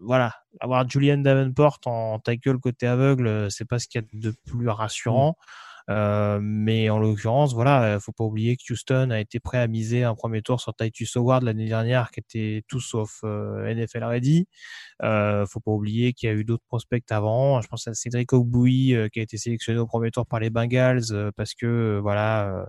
S4: voilà, avoir Julian Davenport en tackle côté aveugle, euh, c'est pas ce qu'il y a de plus rassurant. Euh, mais en l'occurrence, voilà, faut pas oublier que Houston a été prêt à miser un premier tour sur Titus Howard l'année dernière, qui était tout sauf NFL ready. Euh, faut pas oublier qu'il y a eu d'autres prospects avant. Je pense à Cédric Ogboui qui a été sélectionné au premier tour par les Bengals parce que voilà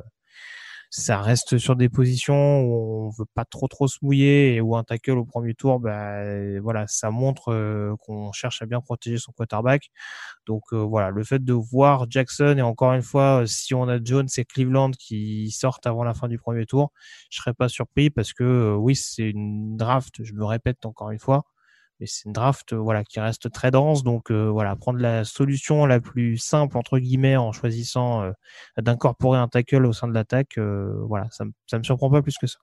S4: ça reste sur des positions où on veut pas trop trop se mouiller et où un tackle au premier tour, bah, voilà, ça montre euh, qu'on cherche à bien protéger son quarterback. Donc euh, voilà, le fait de voir Jackson et encore une fois, si on a Jones et Cleveland qui sortent avant la fin du premier tour, je serais pas surpris parce que euh, oui, c'est une draft, je me répète encore une fois, mais c'est une draft voilà qui reste très dense. Donc euh, voilà prendre la solution la plus simple entre guillemets en choisissant euh, d'incorporer un tackle au sein de l'attaque euh, voilà ça, ça me surprend pas plus que ça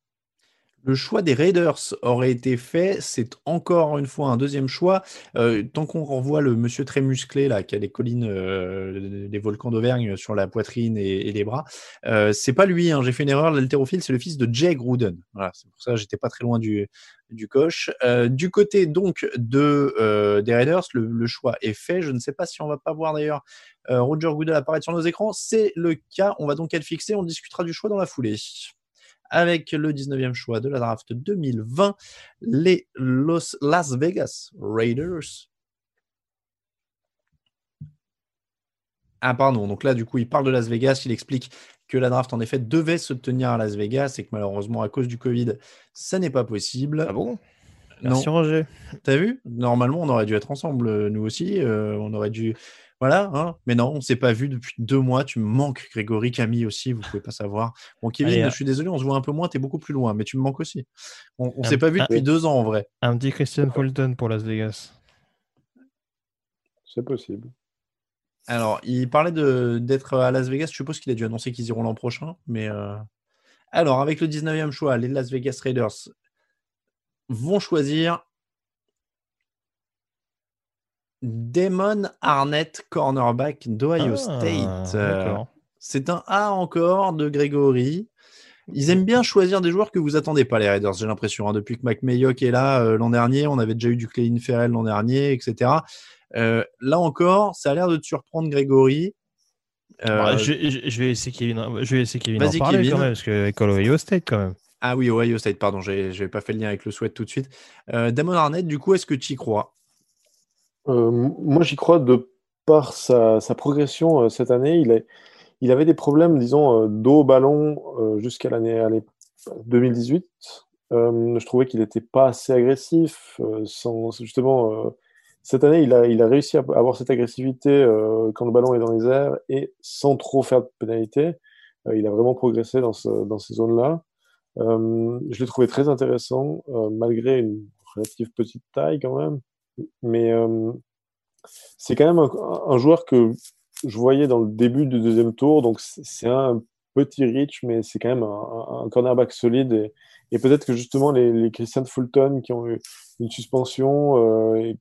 S2: le choix des Raiders aurait été fait. C'est encore une fois un deuxième choix. Euh, tant qu'on renvoie le monsieur très musclé là, qui a les collines, euh, des volcans d'Auvergne sur la poitrine et, les bras, euh, c'est pas lui. Hein. J'ai fait une erreur. L'haltérophile, c'est le fils de Jay Gruden. Voilà, c'est pour ça que j'étais pas très loin du, du coche. du côté donc de des Raiders, le, choix est fait. Je ne sais pas si on va pas voir d'ailleurs Roger Goodell apparaître sur nos écrans. C'est le cas. On va donc être fixé. On discutera du choix dans la foulée avec le 19e choix de la draft 2020, les Los Las Vegas Raiders. Ah pardon, donc là du coup il parle de Las Vegas, il explique que la draft en effet devait se tenir à Las Vegas et que malheureusement à cause du Covid ça n'est pas possible.
S4: Ah bon? Merci Roger.
S2: T'as vu? Normalement on aurait dû être ensemble, nous aussi, euh, on aurait dû voilà, hein. mais non, on s'est pas vu depuis deux mois. Tu me manques, Grégory, Camille aussi, vous pouvez pas savoir. Bon, Kevin, je suis désolé, on se voit un peu moins, tu es beaucoup plus loin, mais tu me manques aussi. On, ne s'est pas vu depuis deux ans en vrai.
S4: Un petit Christian Fulton pour Las Vegas.
S3: C'est possible.
S2: Alors, il parlait d'être à Las Vegas. Je suppose qu'il a dû annoncer qu'ils iront l'an prochain. Mais euh, alors, avec le 19e choix, les Las Vegas Raiders vont choisir Damon Arnett, cornerback d'Ohio ah, State. Euh, c'est un A encore de Grégory. Ils aiment bien choisir des joueurs que vous attendez pas, les Raiders, j'ai l'impression. Hein. Depuis que Mac Mayock est là euh, l'an dernier, on avait déjà eu du Clayton Ferrell l'an dernier, etc. Euh, là encore, ça a l'air de te surprendre, Grégory.
S4: Bah, je, vais essayer Kevin, je vais essayer Kevin en parler quand même, parce que avec Ohio State quand même.
S2: Ah oui, Ohio State, pardon, je n'avais pas fait le lien avec le sweat tout de suite. Damon Arnett, du coup, est-ce que tu y crois?
S3: Euh, moi, j'y crois de par sa, progression euh, cette année. Il, avait des problèmes, disons, euh, dos au ballon jusqu'à l'année 2018. je trouvais qu'il n'était pas assez agressif. justement, cette année, il a, il a réussi à avoir cette agressivité quand le ballon est dans les airs et sans trop faire de pénalité. il a vraiment progressé dans, dans ces zones-là. je l'ai trouvé très intéressant, malgré une relative petite taille quand même. Mais euh, c'est quand même un, joueur que je voyais dans le début du deuxième tour. Donc c'est un petit reach, mais c'est quand même un, cornerback solide. Et, peut-être que justement les, Christian Fulton qui ont eu une suspension euh,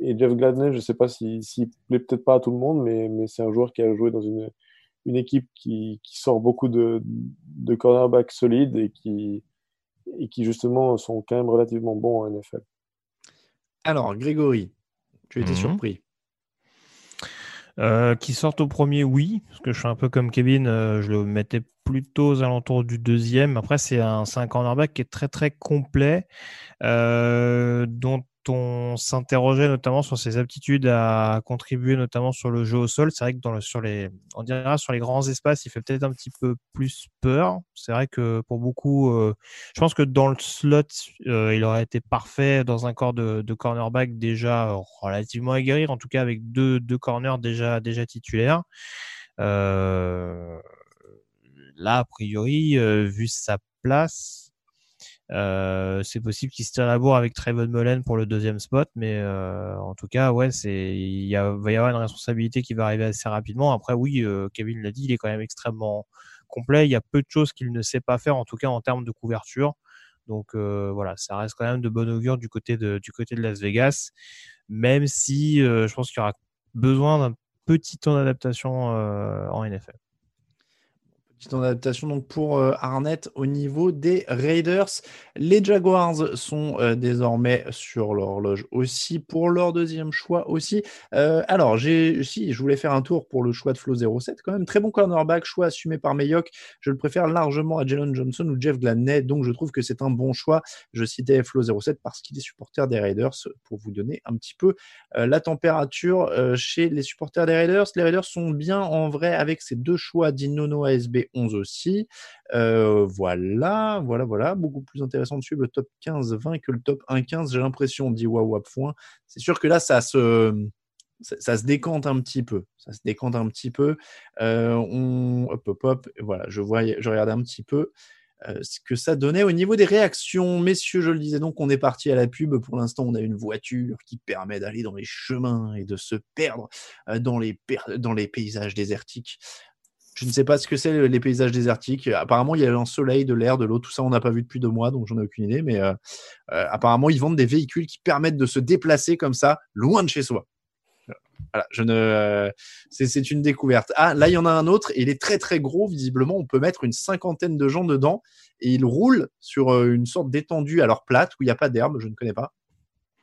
S3: et, Jeff Gladney, je ne sais pas s'il si, plaît peut-être pas à tout le monde, mais, c'est un joueur qui a joué dans une, une équipe qui, qui sort beaucoup de, de cornerbacks solides et qui, et qui justement sont quand même relativement bons en NFL.
S2: Alors, Grégory, tu étais mhm. surpris
S4: euh, qui sortent au premier, oui, parce que je suis un peu comme Kevin, euh, je le mettais plutôt aux alentours du deuxième. Après, c'est un, un cornerback qui est très très complet, euh, dont on s'interrogeait notamment sur ses aptitudes à contribuer notamment sur le jeu au sol. C'est vrai que dans le, sur les, sur les grands espaces, il fait peut-être un petit peu plus peur. C'est vrai que pour beaucoup, euh, je pense que dans le slot, euh, il aurait été parfait dans un corps de, cornerback déjà relativement aguerri, en tout cas avec deux, corners déjà, titulaires. Euh, là, a priori, vu sa place, euh, c'est possible qu'il se tire la bourre avec Trayvon Mullen pour le deuxième spot, mais euh, en tout cas, ouais, c'est il va y avoir une responsabilité qui va arriver assez rapidement. Après, oui, euh, Kevin l'a dit, il est quand même extrêmement complet. Il y a peu de choses qu'il ne sait pas faire, en tout cas en termes de couverture. Donc voilà, ça reste quand même de bon augure du côté de du côté de Las Vegas, même si je pense qu'il y aura besoin d'un petit temps d'adaptation en NFL
S2: Petite adaptation donc pour euh, Arnett au niveau des Raiders. Les Jaguars sont euh, désormais sur l'horloge aussi pour leur deuxième choix aussi. Euh, alors, si je voulais faire un tour pour le choix de Flo 07 quand même. Très bon cornerback, choix assumé par Mayock. Je le préfère largement à Jalen Johnson ou Jeff Gladney, donc je trouve que c'est un bon choix. Je citais Flo 07 parce qu'il est supporter des Raiders pour vous donner un petit peu la température chez les supporters des Raiders. Les Raiders sont bien en vrai avec ces deux choix d'Inono ASB 11 aussi. Euh, voilà, voilà, voilà. Beaucoup plus intéressant de suivre le top 15-20 que le top 1-15. J'ai l'impression, on dit à point. C'est sûr que là, ça se, ça, décante un petit peu. Ça se décante un petit peu. Euh, on, hop, hop, hop. Voilà, je, vois, je regardais un petit peu. Euh, ce que ça donnait au niveau des réactions. Messieurs, je le disais donc, on est parti à la pub. Pour l'instant, on a une voiture qui permet d'aller dans les chemins et de se perdre dans les paysages désertiques. Je ne sais pas ce que c'est les paysages désertiques. Apparemment, il y a un soleil, de l'air, de l'eau, tout ça, on n'a pas vu depuis deux mois, donc j'en ai aucune idée. Mais euh, euh, apparemment, ils vendent des véhicules qui permettent de se déplacer comme ça, loin de chez soi. Voilà, je ne, c'est une découverte. Ah, là, il y en a un autre, et il est très très gros. Visiblement, on peut mettre une cinquantaine de gens dedans, et il roule sur euh, une sorte d'étendue alors plate où il n'y a pas d'herbe. Je ne connais pas.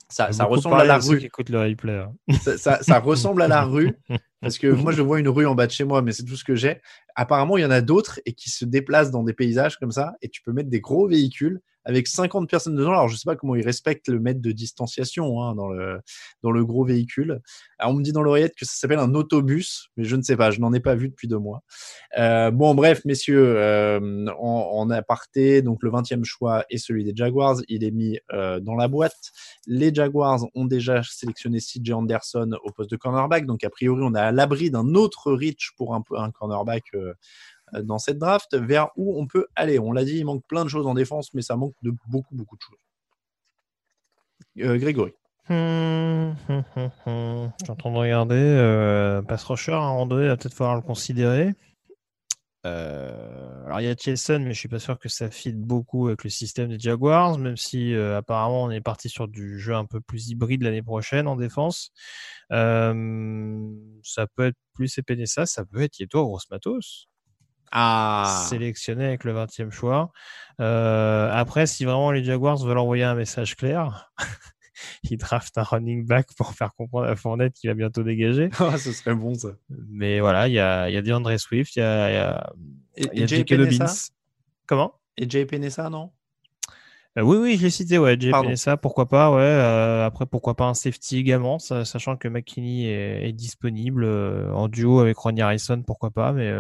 S2: Ça, ça ressemble à la rue.
S4: Écoute le replay, hein.
S2: ça, ça, ça, ressemble à la rue. Parce que moi, je vois une rue en bas de chez moi, mais c'est tout ce que j'ai. Apparemment, il y en a d'autres et qui se déplacent dans des paysages comme ça. Et tu peux mettre des gros véhicules avec 50 personnes dedans. Alors, je sais pas comment ils respectent le mètre de distanciation hein, dans, le, dans le gros véhicule. Alors, on me dit dans l'oreillette que ça s'appelle un autobus, mais je ne sais pas, je n'en ai pas vu depuis deux mois. Euh, bon, bref, messieurs, euh, en, aparté, donc le 20e choix est celui des Jaguars. Il est mis euh, dans la boîte. Les Jaguars ont déjà sélectionné CJ Anderson au poste de cornerback. Donc, a priori, on est l'abri d'un autre reach pour un, cornerback euh, euh, dans cette draft, vers où on peut aller. On l'a dit, il manque plein de choses en défense, mais ça manque de beaucoup, beaucoup de choses. Euh, Grégory.
S4: Hum, hum, hum, Je suis en train de regarder. Euh, pass rusher, à un il va peut-être falloir le considérer. Alors il y a Chelsea, mais je suis pas sûr que ça fit beaucoup avec le système des Jaguars, même si apparemment on est parti sur du jeu un peu plus hybride l'année prochaine en défense. ça peut être plus Epenesa, ça peut être Yeto Gross Matos.
S2: Ah.
S4: sélectionné avec le 20e choix. Euh, après, si vraiment les Jaguars veulent envoyer un message clair, ils draftent un running back pour faire comprendre à Fournette qu'il va bientôt dégager.
S2: Ah, ce serait bon ça.
S4: Mais voilà, il y a, y a DeAndre Swift, il y a, y a,
S2: y a J.K. Dobbins.
S4: Comment?
S2: Et Jay Penessa, non?
S4: Euh, oui, oui, je l'ai cité, ouais, Jay ça, pourquoi pas, ouais. Euh, après, pourquoi pas un safety également, sachant que McKinney est, disponible euh, en duo avec Ronnie Harrison, pourquoi pas. Mais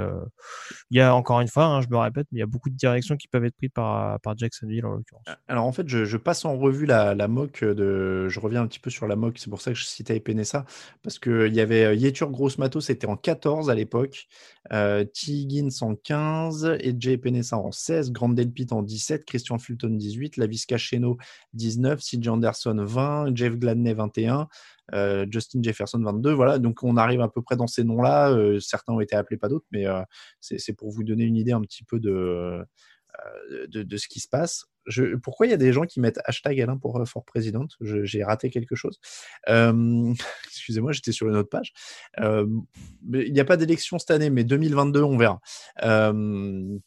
S4: il y a encore une fois, hein, je me répète, mais il y a beaucoup de directions qui peuvent être prises par, par Jacksonville en l'occurrence.
S2: Alors en fait, je, passe en revue la, la, mock de. Je reviens un petit peu sur la mock, c'est pour ça que je citais Epenesa, parce qu'il y avait Yetur Gross Matos, c'était en 14 à l'époque, euh, T. Higgins en 15, et Penessa en 16, Grand Delpit en 17, Christian Fulton 18, Lavisca Cheno 19, CJ Anderson 20, Jeff Gladney 21, euh, Justin Jefferson 22. Voilà, donc on arrive à peu près dans ces noms-là. Euh, certains ont été appelés, pas d'autres, mais c'est pour vous donner une idée un petit peu de, de, ce qui se passe. Pourquoi il y a des gens qui mettent hashtag Alain pour for President? J'ai raté quelque chose. Excusez-moi, j'étais sur une autre page. il n'y a pas d'élection cette année, mais 2022, on verra.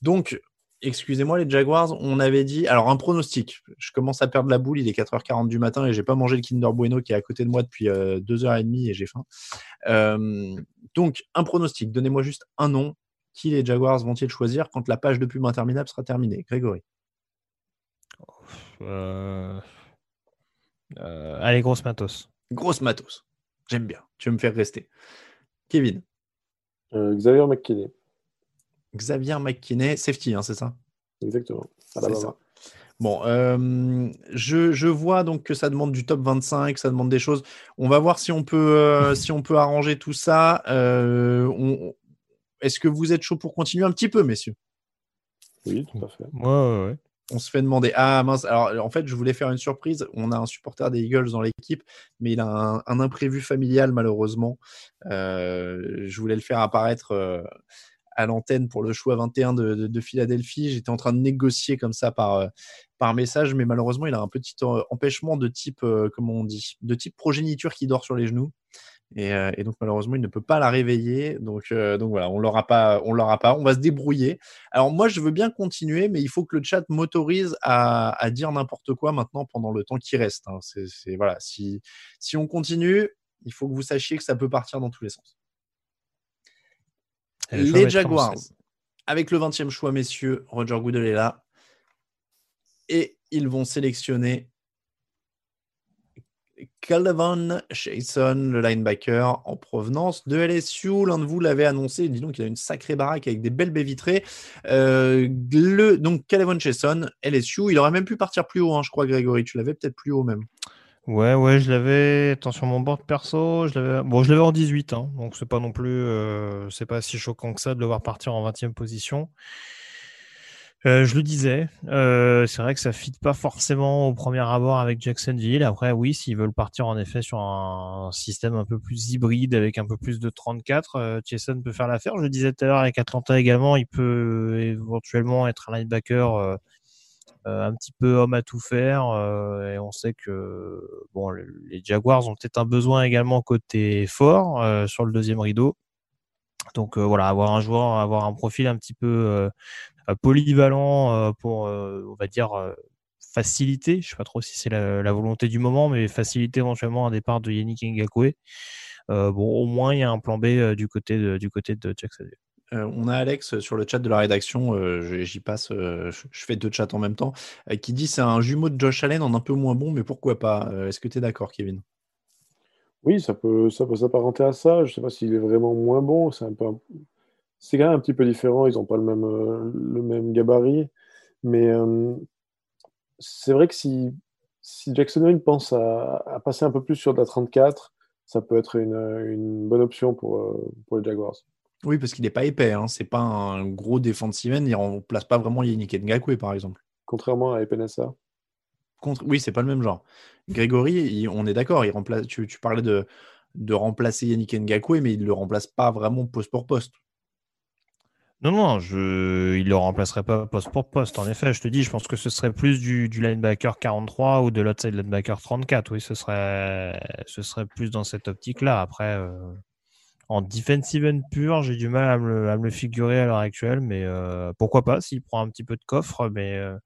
S2: donc, excusez-moi les Jaguars, on avait dit, alors un pronostic, je commence à perdre la boule, il est 4h40 du matin et j'ai pas mangé le Kinder Bueno qui est à côté de moi depuis 2h30 et j'ai faim. donc un pronostic, donnez-moi juste un nom, qui les Jaguars vont-ils choisir quand la page de pub interminable sera terminée? Grégory.
S4: Euh, euh... allez, grosse matos.
S2: Grosse matos. J'aime bien. Tu veux me faire rester. Kevin.
S3: Euh, Xavier McKinney.
S2: Xavier McKinney, safety, hein, c'est ça?
S3: Exactement.
S2: Bon, euh, je, je, vois donc que ça demande du top 25, ça demande des choses. On va voir si on peut, si on peut arranger tout ça. On, est-ce que vous êtes chaud pour continuer un petit peu, messieurs?
S3: Oui, tout à fait.
S4: Ouais,
S2: On se fait demander. Ah mince, alors en fait, je voulais faire une surprise. On a un supporter des Eagles dans l'équipe, mais il a un, imprévu familial, malheureusement. Euh, je voulais le faire apparaître euh, à l'antenne pour le choix 21 de, Philadelphie. J'étais en train de négocier comme ça par, euh, message, mais malheureusement, il a un petit empêchement de type, on dit, de type progéniture qui dort sur les genoux. Et, euh, et donc malheureusement, il ne peut pas la réveiller. Donc, euh, donc voilà, on l'aura pas, on l'aura pas. On va se débrouiller. Alors moi, je veux bien continuer, mais il faut que le chat m'autorise à, à dire n'importe quoi maintenant pendant le temps qui reste. hein. C'est, voilà, si si on continue, il faut que vous sachiez que ça peut partir dans tous les sens.
S4: Le
S2: Les Jaguars, avec le 20e choix, messieurs, Roger Goodell est là. Et ils vont sélectionner Calvin Chason, le linebacker en provenance de LSU. L'un de vous l'avait annoncé. Dis donc, il a une sacrée baraque avec des belles baies vitrées. Euh, donc, Calvin Chason, LSU. Il aurait même pu partir plus haut, hein, je crois, Grégory. Tu l'avais peut-être plus haut même.
S4: Ouais, ouais, je l'avais. Attends, sur mon board perso, je l'avais. Bon, je l'avais en 18, hein, donc c'est pas non plus. euh, c'est pas si choquant que ça de le voir partir en 20e position. Euh, je le disais, euh, c'est vrai que ça fit pas forcément au premier abord avec Jacksonville. Après, oui, s'ils veulent partir en effet sur un système un peu plus hybride avec un peu plus de 34, euh, Jason peut faire l'affaire. Je le disais tout à l'heure avec Atlanta également, il peut éventuellement être un linebacker euh, euh, un petit peu homme à tout faire. et on sait que bon, le- les Jaguars ont peut-être un besoin également côté fort sur le deuxième rideau. Donc euh, voilà, avoir un joueur, avoir un profil un petit peu euh, polyvalent euh, pour, euh, on va dire, euh, faciliter. Je sais pas trop si c'est la, la volonté du moment, mais faciliter éventuellement un départ de Yannick Ngakwe. Euh, bon, au moins il y a un plan B euh, du côté de, du côté de Jacksonville.
S2: Euh, on a Alex sur le chat de la rédaction, euh, j'y passe, euh, je, fais deux chats en même temps, euh, qui dit c'est un jumeau de Josh Allen en un peu moins bon, mais pourquoi pas Euh, Est-ce que tu es d'accord, Kevin?
S3: Oui, ça peut, ça peut s'apparenter à ça. Je sais pas s'il est vraiment moins bon. C'est un peu, c'est quand même un petit peu différent. Ils n'ont pas le même, euh, le même gabarit. Mais euh, c'est vrai que si, si Jacksonville pense à, à passer un peu plus sur de la 34, ça peut être une, une bonne option pour, euh, pour les Jaguars.
S2: Oui, parce qu'il n'est pas épais, hein. c'est pas un gros defensive end, il remplace pas vraiment Yannick Ngakwe, par exemple.
S3: Contrairement à Epenesa.
S2: Contre... Oui, c'est pas le même genre. Grégory, il- on est d'accord, il remplace... tu, tu parlais de, de remplacer Yannick Ngakwe, mais il le remplace pas vraiment poste pour poste.
S4: Non, non, je... il le remplacerait pas poste pour poste. En effet, je te dis, je pense que ce serait plus du, du linebacker 43 ou de l'outside linebacker 34. Oui, ce serait, ce serait plus dans cette optique-là. Après, euh, en defensive end pur, j'ai du mal à me, à me le figurer à l'heure actuelle, mais euh, pourquoi pas s'il prend un petit peu de coffre. Mais euh,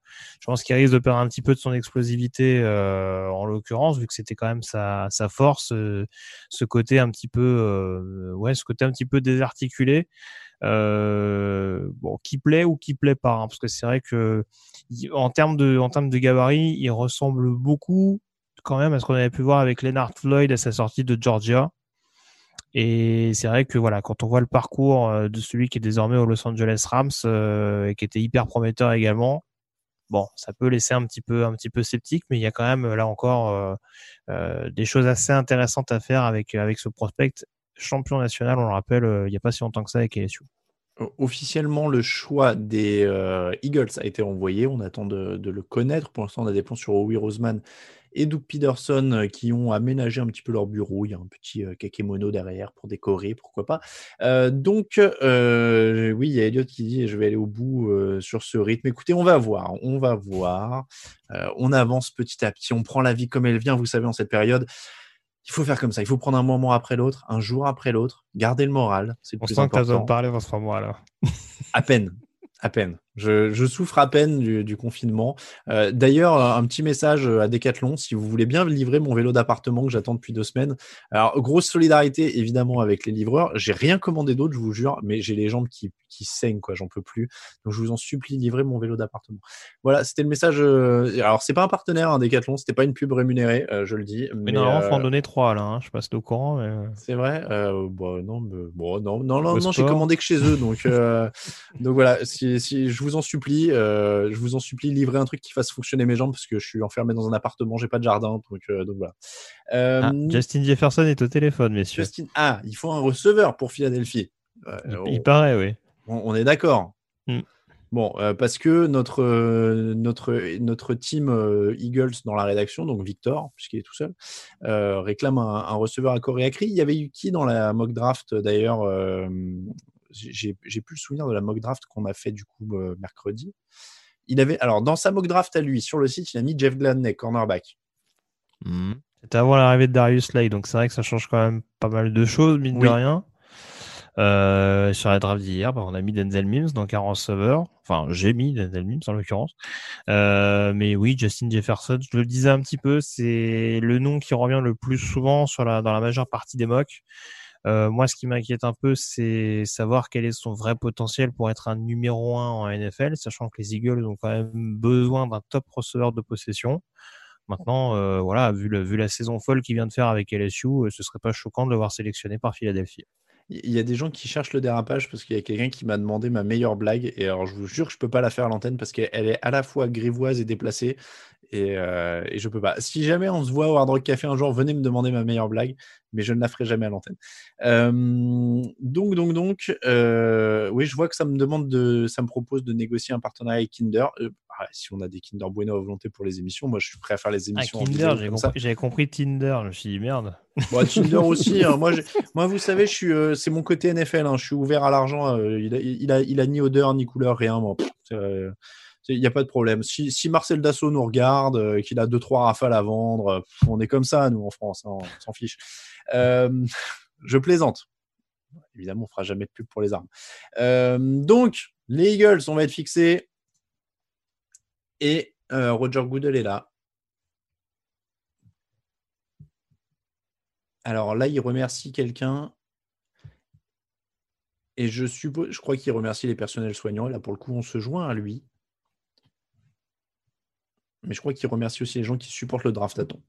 S4: je pense qu'il risque de perdre un petit peu de son explosivité euh, en l'occurrence, vu que c'était quand même sa, sa force, ce côté un petit peu, ouais, ce côté un petit peu désarticulé. Euh, bon, qui plaît ou qui plaît pas, hein, parce que c'est vrai que en termes de, en termes de gabarit, il ressemble beaucoup quand même à ce qu'on avait pu voir avec Leonard Floyd à sa sortie de Georgia. Et c'est vrai que voilà, quand on voit le parcours euh, de celui qui est désormais au Los Angeles Rams euh, et qui était hyper prometteur également, bon, ça peut laisser un petit peu, un petit peu sceptique, mais il y a quand même là encore des choses assez intéressantes à faire avec avec ce prospect champion national, on le rappelle, euh, il n'y a pas si longtemps que ça avec LSU.
S2: Officiellement, le choix des euh, Eagles a été envoyé. On attend de, le connaître. Pour l'instant, on a des plans sur Howie Roseman et Doug Peterson euh, qui ont aménagé un petit peu leur bureau. Il y a un petit euh, kakémono derrière pour décorer, pourquoi pas. Donc, oui, il y a Elliot qui dit je vais aller au bout sur ce rythme. Écoutez, on va voir, on va voir. On avance petit à petit, on prend la vie comme elle vient. Vous savez, en cette période, il faut faire comme ça. Il faut prendre un moment après l'autre, un jour après l'autre, garder le moral. C'est
S4: On
S2: plus
S4: sent que tu as besoin de
S2: important.
S4: parler dans ce moment là.
S2: À peine. À peine. Je, je souffre à peine du, du confinement. Euh, D'ailleurs, un petit message à Decathlon, si vous voulez bien livrer mon vélo d'appartement que j'attends depuis deux semaines. Alors, grosse solidarité évidemment avec les livreurs. J'ai rien commandé d'autre, je vous jure, mais j'ai les jambes qui, qui saignent, quoi. J'en peux plus. Donc, je vous en supplie, livrez mon vélo d'appartement. Voilà, c'était le message. euh, Alors, c'est pas un partenaire, un Decathlon, c'était pas une pub rémunérée, euh, je le dis.
S4: Mais,
S2: Mais,
S4: normalement, il faut en
S2: euh,
S4: donner trois là. Hein. Je sais pas si t'es au courant, mais. euh,
S2: c'est vrai? Euh, bon, non, mais- bon, non, non, non, non j'ai commandé que chez eux. Donc, euh, donc voilà, si, si, je vous en supplie, euh, je vous en supplie, livrez un truc qui fasse fonctionner mes jambes parce que je suis enfermé dans un appartement, j'ai pas de jardin. Donc, euh, donc voilà. Euh,
S4: Ah, Justin Jefferson est au téléphone, messieurs.
S2: Justin, ah, il faut un receveur pour Philadelphie. Euh,
S4: Il,
S2: on-
S4: paraît, oui.
S2: on, on est d'accord.
S4: Mm.
S2: Bon, euh, parce que notre, euh, notre, notre team euh, Eagles dans la rédaction, donc Victor, puisqu'il est tout seul, réclame un, un receveur à corps et à cri. Il y avait eu qui dans la mock draft d'ailleurs J'ai plus le souvenir de la mock draft qu'on a fait du coup euh, mercredi. Il avait, alors dans sa mock draft à lui, sur le site, il a mis Jeff Gladney, cornerback.
S4: C'est C'était avant l'arrivée de Darius Slay, donc c'est vrai que ça change quand même pas mal de choses, mine de rien. Euh, sur la draft d'hier, bah, on a mis Denzel Mims, donc un receveur. Enfin, j'ai mis Denzel Mims en l'occurrence. Euh, mais oui, Justin Jefferson, je le disais un petit peu, c'est le nom qui revient le plus souvent sur la, dans la majeure partie des mocks. Euh, moi, ce qui m'inquiète un peu, c'est savoir quel est son vrai potentiel pour être un numéro un en NFL, sachant que les Eagles ont quand même besoin d'un top receveur de possession. Maintenant, euh, voilà, vu, la saison folle qu'il vient de faire avec LSU, euh, ce serait pas choquant de le voir sélectionné par Philadelphie.
S2: Il y a des gens qui cherchent le dérapage parce qu'il y a quelqu'un qui m'a demandé ma meilleure blague. Et alors, je vous jure je peux pas la faire à l'antenne parce qu'elle est à la fois grivoise et déplacée. Et, euh, et, je peux pas. Si jamais on se voit au Hard Rock Café un jour, venez me demander ma meilleure blague, mais je ne la ferai jamais à l'antenne. Euh, donc, donc, donc, euh, oui, je vois que ça me demande de, ça me propose de négocier un partenariat avec Kinder. Euh, ah, si on a des Kinder Bueno à volonté pour les émissions, moi je suis prêt à faire les ah, émissions.
S4: Ah, Kinder, j'avais compris, compris, Tinder. Je me suis dit merde.
S2: Bon, Tinder aussi. Hein. moi, moi, vous savez, je suis, euh, c'est mon côté NFL. Hein. Je suis ouvert à l'argent. Euh, il, a, il, a, il, a, ni odeur ni couleur, rien. Moi, il n'y a pas de problème. Si, Marcel Dassault nous regarde, euh, qu'il a deux trois rafales à vendre, on est comme ça nous en France, hein, on s'en fiche. je plaisante. Évidemment, on fera jamais de pub pour les armes. donc, les Eagles, on va être fixés. Et euh, Roger Goodell est là. Alors là, il remercie quelqu'un. Et je suppose, je crois qu'il remercie les personnels soignants. Et là, pour le coup, on se joint à lui. Mais je crois qu'il remercie aussi les gens qui supportent le draft à temps.